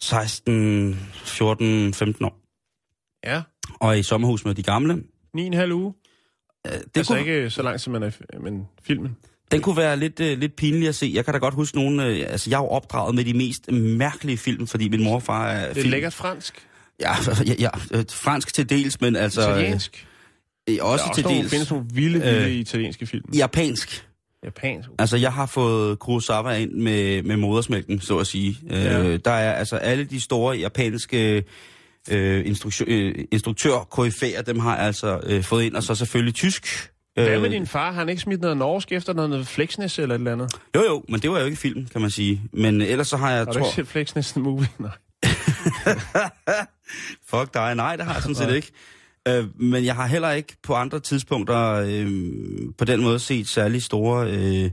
16, 14, 15 år, Ja, og i sommerhus med de gamle, 9,5 uge. det Det altså kunne, ikke så langt, som man er men filmen. Den kunne være lidt, øh, lidt pinlig at se. Jeg kan da godt huske nogle, øh, altså jeg er jo opdraget med de mest mærkelige film, fordi min mor og far er Det er film. lækkert fransk. Ja, ja, ja, øh, fransk til dels, men altså... øh, Italiensk. øh, Også Der er til nogle, dels. findes nogle vilde, vilde Øh, italienske film. Japansk. Japansk. Altså, jeg har fået Kurosawa ind med, med modersmælken, så at sige. Ja. Øh, der er altså alle de store japanske øh, instruktør, øh, instruktør dem har jeg altså øh, fået ind, og så selvfølgelig tysk. Hvad Øh, med din far? Har han ikke smidt noget norsk efter noget, Flexness eller et eller andet? Jo, jo, men det var jo ikke film, kan man sige. Men ellers så har jeg... Har du tror, ikke set Flexness the movie? Nej. Fuck dig, nej, det har jeg sådan set ikke. Øh, men jeg har heller ikke på andre tidspunkter øh, på den måde set særlig store øh,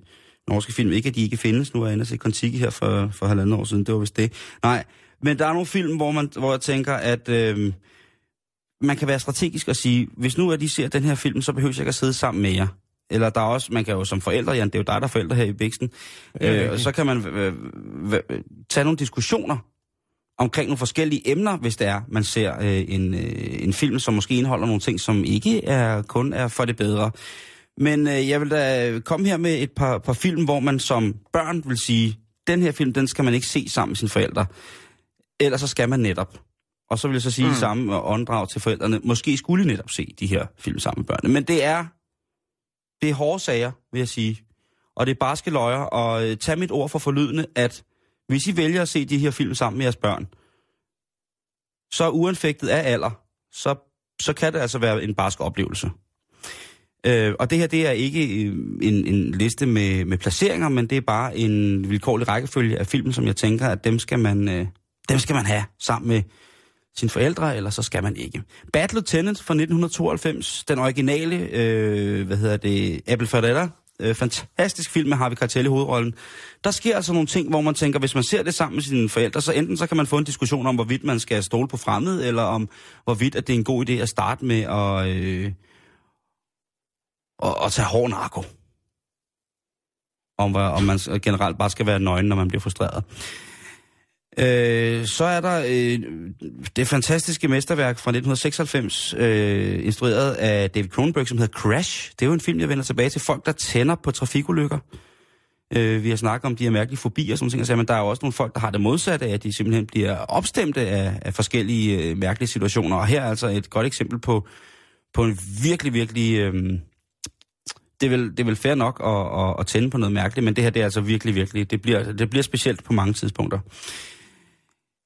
norske film. Ikke at de ikke findes. Nu er jeg inde og se Kontiki her for, for halvandet år siden. Det var vist det. Nej, men der er nogle film, hvor, man, hvor jeg tænker, at øh, man kan være strategisk og sige, hvis nu er de ser den her film, så behøver jeg ikke at sidde sammen med jer. Eller der er også, man kan jo som forældre, Jan, det er jo dig, der er forældre her i Bæksten, Ja, øh, rigtigt. så kan man øh, øh, tage nogle diskussioner omkring nogle forskellige emner, hvis det er, man ser øh, en, øh, en film, som måske indeholder nogle ting, som ikke er kun er for det bedre. Men øh, jeg vil da komme her med et par, par film, hvor man som børn vil sige, den her film, den skal man ikke se sammen med sine forældre. Ellers så skal man netop. Og så vil jeg så sige mm. samme åndedrag til forældrene. Måske skulle I netop se de her film sammen med børnene. Men det er, det er hårde sager, vil jeg sige. Og det er barske løjer. Og øh, tag mit ord for forlydende, at hvis I vælger at se de her film sammen med jeres børn, så uanfægtet af alder, så, så kan det altså være en barsk oplevelse. Øh, og det her, det er ikke øh, en, en liste med, med placeringer, men det er bare en vilkårlig rækkefølge af film, som jeg tænker, at dem skal man, øh, dem skal man have sammen med sine forældre, eller så skal man ikke. Bad Lieutenant fra 1992, den originale, øh, hvad hedder det, Apple Ferreira, øh, fantastisk film med Harvey Keitel i hovedrollen. Der sker altså nogle ting, hvor man tænker, hvis man ser det sammen med sine forældre, så enten så kan man få en diskussion om, hvorvidt man skal stole på fremmed, eller om hvorvidt at det er en god idé at starte med at, øh, at, at tage hård narko. Om, hvad- om man generelt bare skal være nøgen, når man bliver frustreret. Øh, så er der øh, det fantastiske mesterværk fra 1996, øh, instrueret af David Cronenberg, som hedder Crash. Det er jo en film, jeg vender tilbage til. Folk, der tænder på trafikulykker. Øh, vi har snakket om de her mærkelige fobier og sådan nogle ting, men der er jo også nogle folk, der har det modsatte af, at de simpelthen bliver opstemte af, af forskellige øh, mærkelige situationer. Og her er altså et godt eksempel på, på en virkelig, virkelig... Øh, det er, vel, det er vel fair nok at, at, at tænde på noget mærkeligt, men det her det er altså virkelig, virkelig... Det bliver, det bliver specielt på mange tidspunkter.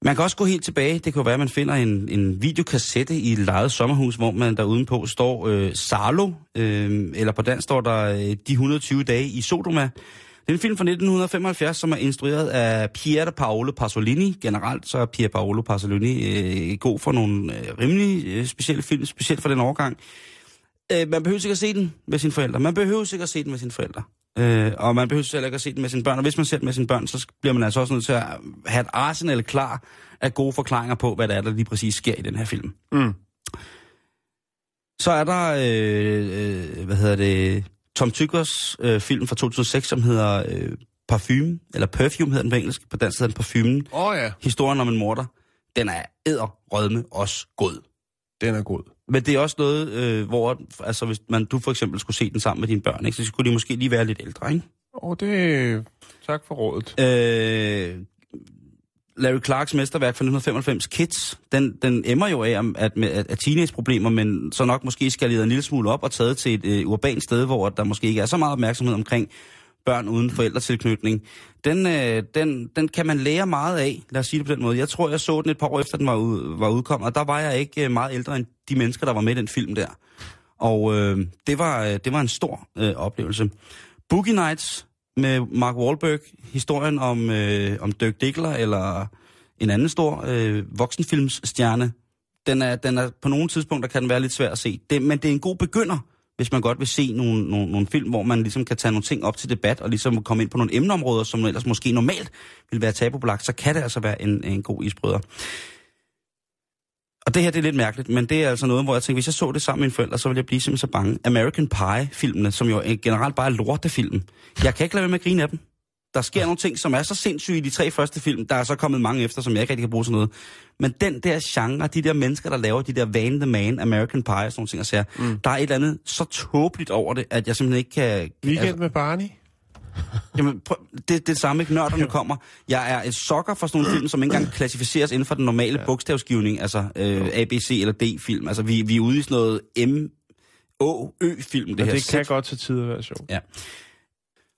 Man kan også gå helt tilbage. Det kan jo være, at man finder en, en videokassette i et lejet sommerhus, hvor man der udenpå står øh, Salo, øh, eller på dansk står der øh, De 120 dage i Sodoma. Det er en film fra 1975, som er instrueret af Pier Paolo Pasolini. Generelt så er Pier Paolo Pasolini øh, god for nogle øh, rimelig øh, specielle film, specielt for den årgang. Øh, man behøver ikke at se den med sine forældre. Man behøver ikke at se den med sine forældre. Øh, og man behøver heller ikke at se den med sine børn. Og hvis man ser den med sine børn, så bliver man altså også nødt til at have et arsenal klar af gode forklaringer på, hvad der er, der lige præcis sker i den her film. Mm. Så er der, øh, øh, hvad hedder det, Tom Tyggers øh, film fra 2006, som hedder øh, Parfume, eller Perfume hedder den på engelsk, på dansk hedder den Parfumen. Åh oh, ja. Historien om en morder. Den er æderrødme også god. Den er god. Men det er også noget, øh, hvor altså, hvis man, du for eksempel skulle se den sammen med dine børn, ikke, så skulle de måske lige være lidt ældre, ikke? Og det... Tak for rådet. Øh, Larry Clarks mesterværk fra 1995, Kids, den, den emmer jo af at, at, at teenageproblemer, men så nok måske skal en lille smule op og taget til et øh, urbant sted, hvor der måske ikke er så meget opmærksomhed omkring børn uden forældretilknytning. Den, øh, den, den kan man lære meget af, lad os sige det på den måde. Jeg tror, jeg så den et par år efter, den var, ud, var udkommet, og der var jeg ikke øh, meget ældre end de mennesker, der var med i den film der. Og øh, det, var, øh, det var en stor øh, oplevelse. Boogie Nights med Mark Wahlberg, historien om, øh, om Dirk Diggler, eller en anden stor øh, voksenfilmsstjerne, den er, den er på nogle tidspunkter kan den være lidt svær at se. Det, men det er en god begynder, hvis man godt vil se nogle, nogle, nogle film, hvor man ligesom kan tage nogle ting op til debat, og ligesom komme ind på nogle emneområder, som ellers måske normalt vil være tabubelagt, så kan det altså være en, en god isbryder. Og det her det er lidt mærkeligt, men det er altså noget, hvor jeg tænker, hvis jeg så det sammen med mine forældre, så ville jeg blive simpelthen så bange. American Pie-filmene, som jo generelt bare er lortefilm. Jeg kan ikke lade være med at grine af dem. Der sker nogle ting, som er så sindssyge i de tre første film. Der er så kommet mange efter, som jeg ikke rigtig kan bruge til noget. Men den der genre, de der mennesker, der laver de der Van the Man, American Pie og sådan nogle ting, og siger, mm. der er et eller andet så tåbeligt over det, at jeg simpelthen ikke kan... Weekend altså, med Barney? Jamen, prøv, det, det er det samme, ikke? Nørderne kommer. Jeg er et sokker for sådan nogle film, som ikke engang klassificeres inden for den normale ja. bogstavsgivning, altså øh, ABC eller D-film. Altså, vi, vi er ude i sådan noget M, O, Ø-film, det Ja, her. det kan sæt. godt til tider være sjovt. Ja.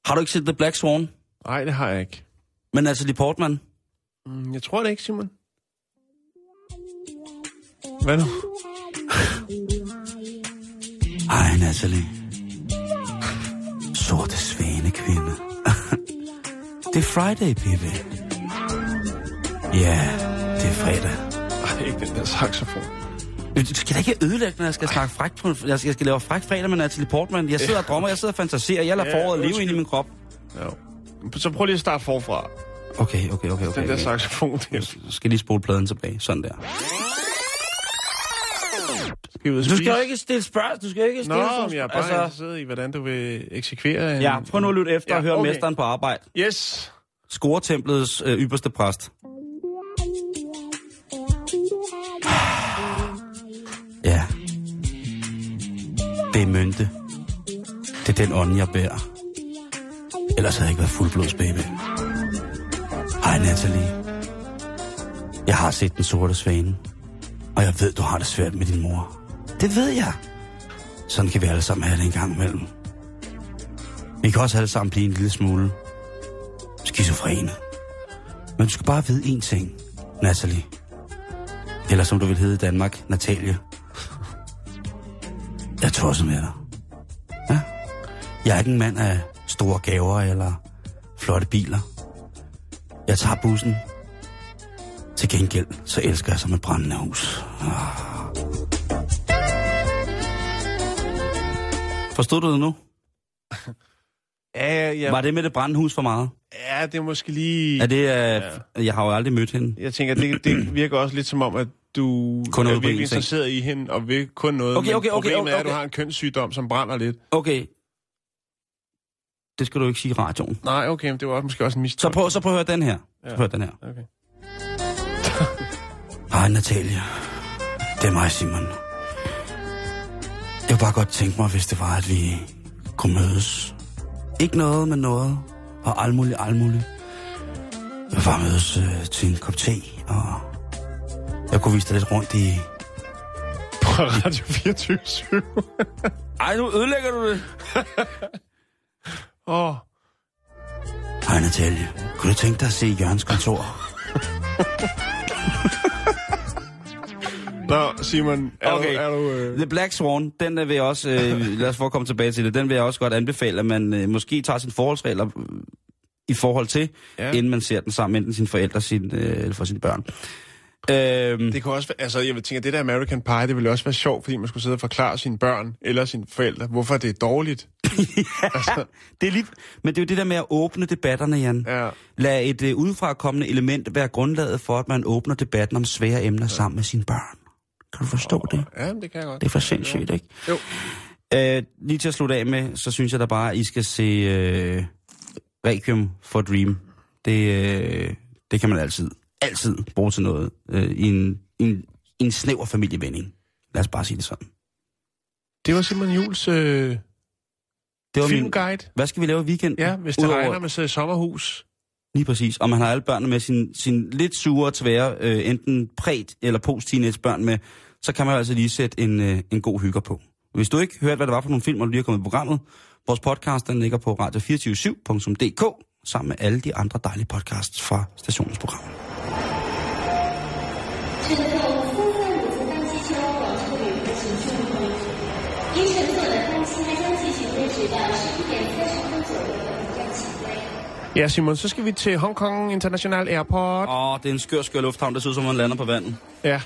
Har du ikke set The Black Swan? Nej, det har jeg ikke. Men Natalie Portman? Mm, Jeg tror det ikke, Simon. Hvad nu? Hej, Natalie. Sorte svane kvinde. det er Friday, baby. Ja, det er fredag. Nej, ikke den der saxofon. Du skal da ikke ødelægge, når jeg skal snakke frækt på... Jeg skal, jeg skal lave fræk fredag med Natalie Portman. Jeg sidder og drømmer, jeg sidder og fantaserer. Jeg lader Ja, foråret leve ind i min krop. Ja. Så prøv lige at starte forfra. Okay, okay, okay, okay. Den der okay. saxofon der. Så skal jeg lige spole pladen tilbage. Sådan der. Skal Du skal jo ikke stille spørgsmål. Du skal jo ikke Nå, stille men jeg er bare altså... interesseret i, hvordan du vil eksekvere en... Ja, prøv nu at lytte efter Ja, og høre okay. mesteren på arbejde. Yes. Scoretemplets øh, ypperste præst. Ja. Det er mynte. Det er den ånd, jeg bærer. Ellers havde jeg ikke været fuldblods, baby. Hej, Natalie. Jeg har set den sorte svane. Og jeg ved, du har det svært med din mor. Det ved jeg. Sådan kan vi alle sammen have det en gang imellem. Vi kan også alle sammen blive en lille smule skizofrene. Men du skal bare vide én ting, Natalie. Eller som du vil hedde i Danmark, Natalie. Jeg er med dig. Ja? Jeg er ikke en mand af store gaver eller flotte biler. Jeg tager bussen. Til gengæld, så elsker jeg som et brændende hus. Ah. Forstod du det nu? Ja, ja, Var det med det brændende hus for meget? ja, det er måske lige... Er det, uh, jeg har jo aldrig mødt hende. Jeg tænker, det, det virker også lidt som om, at du Kun er virkelig interesseret i hende, og vil kun noget. Okay, men okay, okay, problemet okay, er, at du okay. har en kønssygdom, som brænder lidt. Okay. Det skal du ikke sige i radioen. Nej, okay, men det var måske også en Så mistanke. prøv, så prøv at høre den her. Så Ja. prøv at høre den her. Okay. Hej Natalia. Det er mig, Simon. Jeg kunne bare godt tænke mig, hvis det var, at vi kunne mødes. Ikke noget med noget. Og alt muligt, alt muligt. Jeg vil bare mødes øh, til en kop te, og jeg kunne vise dig lidt rundt i... På Radio 24 Ej, nu ødelægger du det. Åh, Hej Natalia. Kunne du tænke dig at se Jørgens kontor? Nå, Simon, er Okay. du... Er du øh... The Black Swan, den vil jeg også, øh, lad os få komme tilbage til det, den vil jeg også godt anbefale, at man øh, måske tager sine forholdsregler øh, i forhold til, Ja. inden man ser den sammen enten sine forældre sin, øh, eller for sine børn. Øhm, Det kan også være, altså jeg vil tænke, at det der American Pie, det ville også være sjovt, fordi man skulle sidde og forklare sine børn eller sine forældre, hvorfor det er dårligt. altså, det er lige, men det er jo det der med at åbne debatterne, Jan. ja. Lad et øh, udefrakommende element være grundlaget for, at man åbner debatten om svære emner ja. sammen med sine børn. Kan du forstå oh, det? ja, det kan jeg godt. Det er for sindssygt, ikke? Jo. Øh, lige til at slutte af med, så synes jeg da bare, at I skal se øh, Requiem for Dream. Det, øh, det kan man altid, altid bruge til noget øh, i, en, en, en snæver familievending. Lad os bare sige det sådan. Det var Simon Jules øh, Det var filmguide. Hvad skal vi lave i weekenden? Ja, hvis det Udover- regner med så sommerhus. Lige præcis. Og man har alle børnene med sin, sin lidt sure, tvære, øh, enten præt eller post børn med, så kan man altså lige sætte en, øh, en god hygger på. Hvis du ikke hørte, hvad det var for nogle film, og du lige er kommet i programmet, vores podcast den ligger på radio247.dk sammen med alle de andre dejlige podcasts fra stationens program. 乘客四四五次当机车往出旅客请注意，因乘坐的班机将继续截止到十一点三十分左右的离站起飞。 Ja, Simon, så skal vi til Hong Kong International Airport. Åh, det er en skør, skør lufthavn, der ser ud som, man lander på vandet. Ja.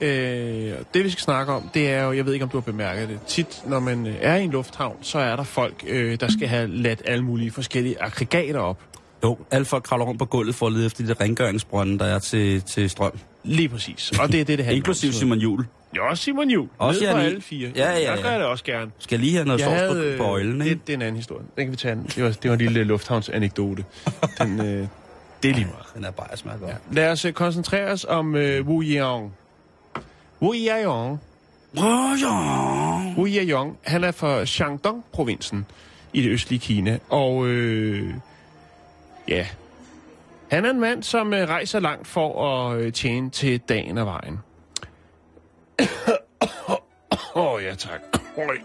Øh, det vi skal snakke om, det er jo, jeg ved ikke om du har bemærket det, tit når man øh, er i en lufthavn, så er der folk, øh, der skal have ladt alle mulige forskellige aggregater op. Jo, alle folk kravler rundt på gulvet for at lede efter de der rengøringsbrønde, der er til, til strøm. Lige præcis. Og det er det, det handler Inklusiv. Simon Jul. Ja, også Simon Juhl. Også Ned på jeg alle fire. Ja, ja, ja. Jeg gør det også gerne. Skal lige have noget Jeg sovs havde, på, på øjlen, ikke? det, det er en anden historie. Den kan vi tage. Det var, det var en lille lufthavnsanekdote. Den, øh, det er lige meget. Den er bare smager godt. Ja. Lad os øh, koncentrere os om øh, Wu Yeong. Wu Yeong. Åh, ja. Wu Yeong, han er fra Shandong-provinsen i det østlige Kina. Og øh, ja, han er en mand, som øh, rejser langt for at øh, tjene til dagen og vejen. Åh oh, ja, tak. Øj.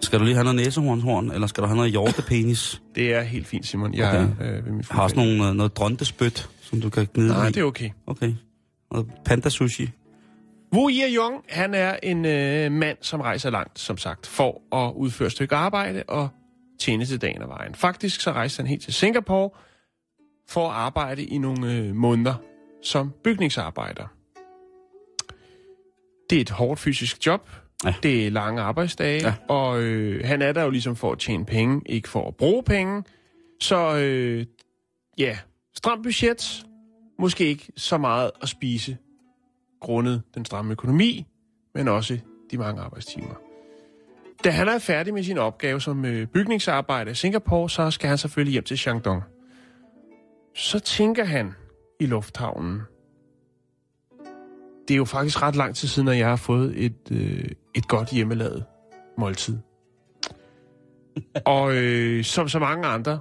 Skal du lige have noget næsehornshorn, eller skal du have noget hjortepenis? Det er helt fint, Simon. Jeg Okay. er øh, ved min har også nogle, øh, noget drontespyt, som du kan gnide Nej, i. det er okay. Okay. Noget panda sushi. Wu Yeong, han er en øh, mand, som rejser langt, som sagt, for at udføre et stykke arbejde og tjene til dagen og vejen. Faktisk så rejste han helt til Singapore for at arbejde i nogle øh, måneder som bygningsarbejder. Det er et hårdt fysisk job. Ja. Det er lange arbejdsdage, Ja. og øh, han er der jo ligesom for at tjene penge, ikke for at bruge penge. Så øh, ja, stramt budget, måske ikke så meget at spise grundet den stramme økonomi, men også de mange arbejdstimer. Da han er færdig med sin opgave som øh, bygningsarbejder i Singapore, så skal han selvfølgelig hjem til Shandong. Så tænker han i lufthavnen, det er jo faktisk ret lang tid siden, at jeg har fået et, øh, et godt hjemmelavet måltid. Og øh, som så mange andre,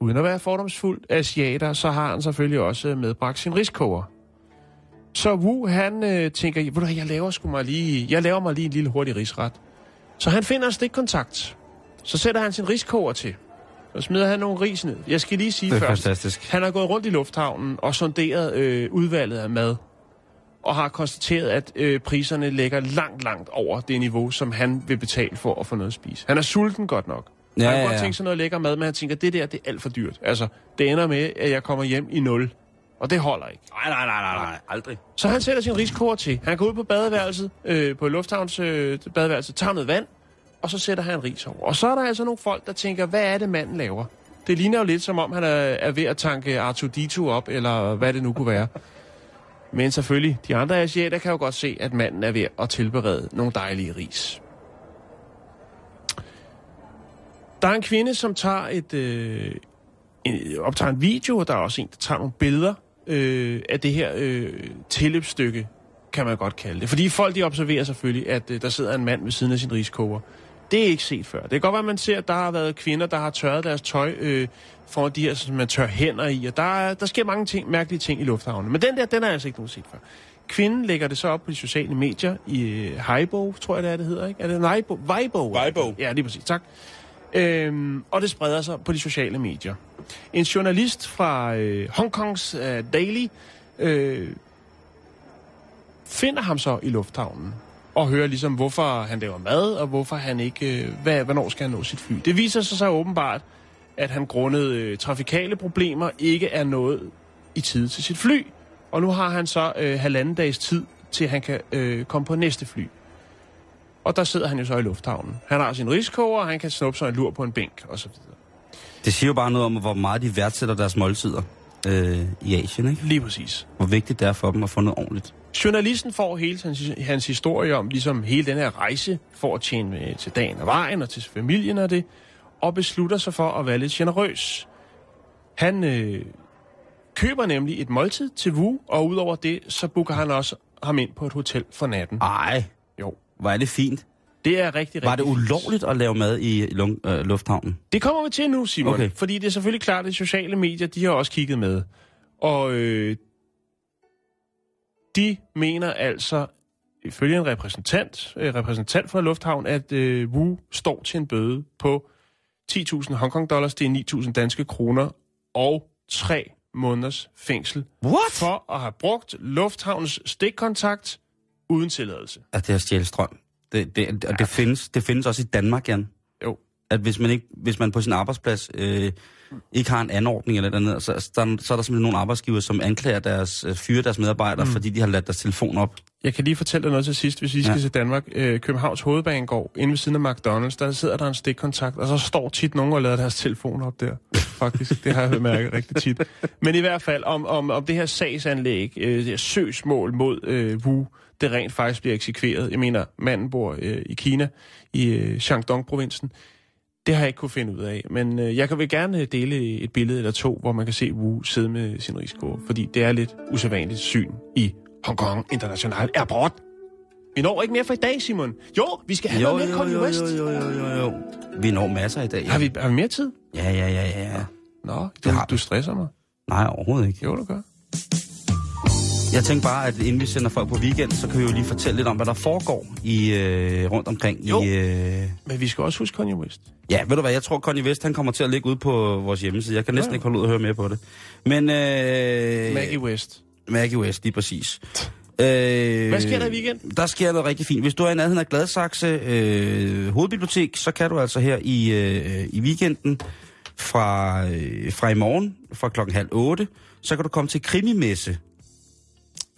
uden at være fordomsfuld asiater, så har han selvfølgelig også medbragt sin riskoger. Så Wu, han øh, tænker, ved du jeg laver, sgu mig lige, jeg laver mig lige en lille hurtig risret. Så han finder en stikkontakt. Så sætter han sin riskoger til. Så smider han nogle ris ned. Jeg skal lige sige Det er først, fantastisk. han har gået rundt i lufthavnen og sonderet øh, udvalget af mad. Og har konstateret, at øh, priserne ligger langt, langt over det niveau, som han vil betale for at få noget at spise. Han er sulten godt nok. Ja, han kan Ja, godt ja, ja. tænke sig noget lækker mad, men han tænker, det der, det er alt for dyrt. Altså, det ender med, at jeg kommer hjem i nul. Og det holder ikke. Nej, nej, nej, nej, nej, aldrig. Så han sætter sin riskoger til. Han går ud på badeværelset, øh, på lufthavns øh, badeværelset, tager noget vand, og så sætter han ris over. Og så er der altså nogle folk, der tænker, hvad er det, manden laver? Det ligner jo lidt, som om han er, er ved at tanke R2-D2 op, eller hvad det nu kunne være. Men selvfølgelig, de andre asiater kan jo godt se, at manden er ved at tilberede nogle dejlige ris. Der er en kvinde, som tager et, øh, en, optager en video, og der er også en, der tager nogle billeder øh, af det her øh, tilløbsstykke, kan man godt kalde det. Fordi folk de observerer selvfølgelig, at øh, der sidder en mand ved siden af sin riskoger. Det er ikke set før. Det kan godt være, at man ser, at der har været kvinder, der har tørret deres tøj øh, for de her, som man tør hænder i. Og der, er- der sker mange ting, mærkelige ting i lufthavnen. Men den der, den er altså ikke nogen set før. Kvinden lægger det så op på de sociale medier i øh, Heibo, tror jeg det er, det hedder, ikke? Er det Weibo? Weibo? Weibo. Ja, lige præcis. Tak. Øhm, og det spreder sig på de sociale medier. En journalist fra øh, Hongkongs øh, Daily øh, finder ham så i lufthavnen og hører ligesom, hvorfor han laver mad, og hvorfor han ikke, øh, hvad, hvornår skal han nå sit fly. Det viser sig så åbenbart, at han grundet øh, trafikale problemer ikke er nået i tide til sit fly. Og nu har han så øh, halvanden dags tid, til han kan øh, komme på næste fly. Og der sidder han jo så i lufthavnen. Han har sin riskoger, og han kan snuppe sig en lur på en bænk, og så videre. Det siger jo bare noget om, hvor meget de værdsætter deres måltider øh, i Asien, ikke? Lige præcis. Hvor vigtigt det er for dem at få noget ordentligt. Journalisten får hele hans, hans historie om ligesom hele den her rejse for at tjene med, til dagen og vejen og til familien og det, og beslutter sig for at være lidt generøs. Han øh, køber nemlig et måltid til Wu, og udover det, så booker han også ham ind på et hotel for natten. Ej, Jo. Hvor er det fint. Det er rigtig, rigtig Var det ulovligt at lave mad i lung, øh, lufthavnen? Det kommer vi til nu, Simon. Okay. Fordi det er selvfølgelig klart, at sociale medier, de har også kigget med. Og øh, de mener altså, ifølge en repræsentant, øh, repræsentant for Lufthavn, at øh, Wu står til en bøde på 10.000 Hongkong dollars, det er 9.000 danske kroner, og tre måneders fængsel What? for at have brugt Lufthavns stikkontakt uden tilladelse. At det er stjæle strøm. Det, det, og det, findes, det findes også i Danmark, Jan. Jo. At hvis man, ikke, hvis man på sin arbejdsplads øh, ikke har en anordning eller andet, så, så, der, så er der simpelthen nogle arbejdsgiver, som anklager deres, øh, fyre deres medarbejdere, mm. fordi de har ladt deres telefon op. Jeg kan lige fortælle dig noget til sidst, hvis vi skal Ja. til Danmark. Øh, Københavns Hovedbanegård, inde ved siden af McDonald's, der sidder der en stikkontakt, og så står tit nogen og lader deres telefon op der. Faktisk, det har jeg mærket rigtig tit. Men i hvert fald, om, om, om det her sagsanlæg, øh, det her søgsmål mod øh, Wu, det rent faktisk bliver eksekveret. Jeg mener, manden bor øh, i Kina, i øh, Shandong-provinsen. Det har jeg ikke kunne finde ud af, men øh, jeg kan vel gerne dele et billede eller to, hvor man kan se Wu sidde med sin risiko, fordi det er lidt usædvanligt syn i Hong Kong International Airport. Vi når ikke mere for i dag, Simon. Jo, vi skal have noget mere Kanye West. jo, jo, jo, jo, jo. Vi når masser i dag. Ja. Har vi, har vi mere tid? Ja, ja, ja, ja, ja. Nå, du, Det har du stresser mig. Nej, overhovedet ikke. Jo, du gør. Jeg tænker bare, at inden vi sender folk på weekend, så kan vi jo lige fortælle lidt om, hvad der foregår i, øh, rundt omkring Jo. i... Øh... Men vi skal også huske Kanye West. Ja, ved du hvad, jeg tror, Conny Vest, han kommer til at ligge ude på vores hjemmeside. Jeg kan næsten Ja. ikke holde ud og høre mere på det. Men... Øh... Maggie West. Maggie West, lige præcis. Øh, Hvad sker der i weekenden? Der sker noget rigtig fint. Hvis du er i nærheden af Gladsaxe øh, Hovedbibliotek, så kan du altså her i, øh, i weekenden fra, øh, fra i morgen, fra klokken halv otte, så kan du komme til krimimesse.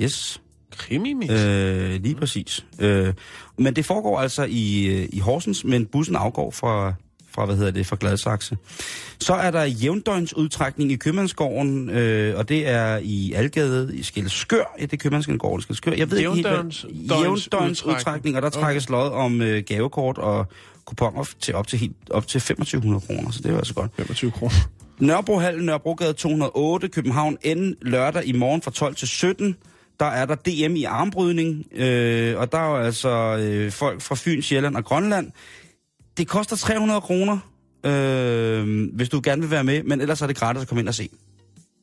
Yes. Krimi -mix. Øh, lige præcis. Øh, men det foregår altså i, øh, i Horsens, men bussen afgår fra, fra, hvad hedder det, fra Gladsaxe. Så er der jævndøgnsudtrækning i Købmandsgården, øh, og det er i Algade i Skelskør. Ja, det er Købmandsgården i Skelskør. Jeg ved ikke helt, Jævndøgns- hvad... Jævndøgnsudtrækning, og der trækkes lod om øh, gavekort og kuponer til op til, helt, op til 2500 kroner, så det er altså godt. 25 kroner. Nørrebrohallen, Nørrebrogade 208, København N, lørdag i morgen fra 12 til 17. Der er der DM i armbrydning, øh, og der er jo altså øh, folk fra Fyn, Sjælland og Grønland. Det koster 300 kroner, øh, hvis du gerne vil være med, men ellers er det gratis at komme ind og se.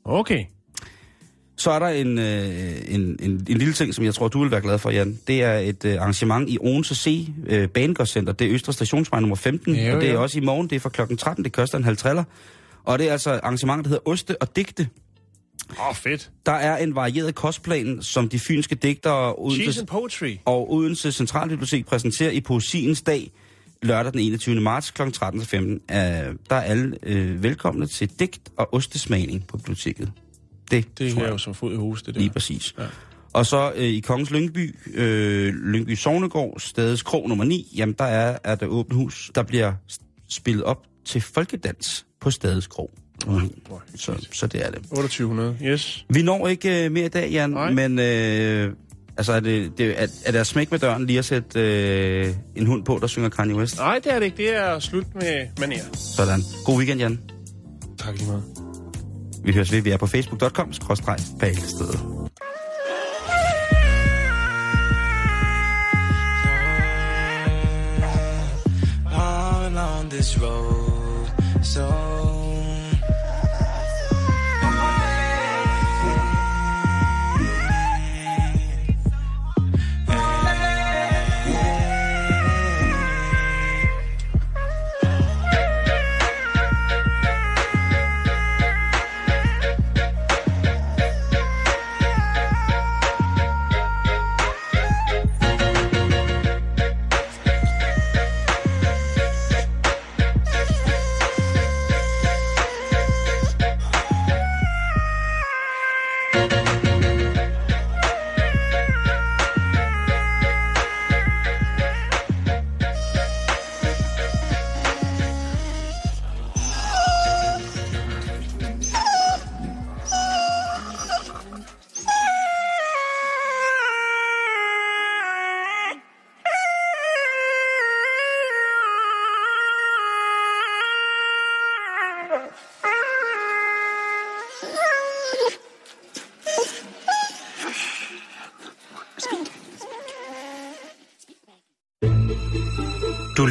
Okay. Så er der en, øh, en, en, en lille ting, som jeg tror, du vil være glad for, Jan. Det er et øh, arrangement i Odense C, øh, Banegårdscenter. Det er Østre Stationsvej nummer 15, Ja, og det er ja. også i morgen. Det er fra klokken 13. Det koster en halv triller. Og det er altså et arrangement, der hedder Oste og Digte. Åh, oh, fedt. Der er en varieret kostplan, som de fynske digtere Odense, poetry. og Odense Centralbibliotek præsenterer i Poesiens dag lørdag den 21. marts kl. 13 til 15. Uh, der er alle uh, velkomne til digt og ostesmagning på biblioteket. Det, Det tror er jeg jo som fod i hus, det der. lige præcis. Ja. Og så øh, i Kongens Lyngby, øh, Lyngby Sognegård, stedets krog nummer 9, jamen der er, er der åbent hus, der bliver spillet op til folkedans på stedets krog. Mm. Så, så det er det. 2800, yes. Vi når ikke øh, mere i dag, Jan, Nej. men øh, altså, er, det, det, er, er der smæk med døren lige at sætte øh, en hund på, der synger Kanye West? Nej, det er det ikke. Det er slut med manér. Sådan. God weekend, Jan. Tak lige meget. Vi høres ved. Vi er på facebook.com, skråstreg, Palestedet. on on this road so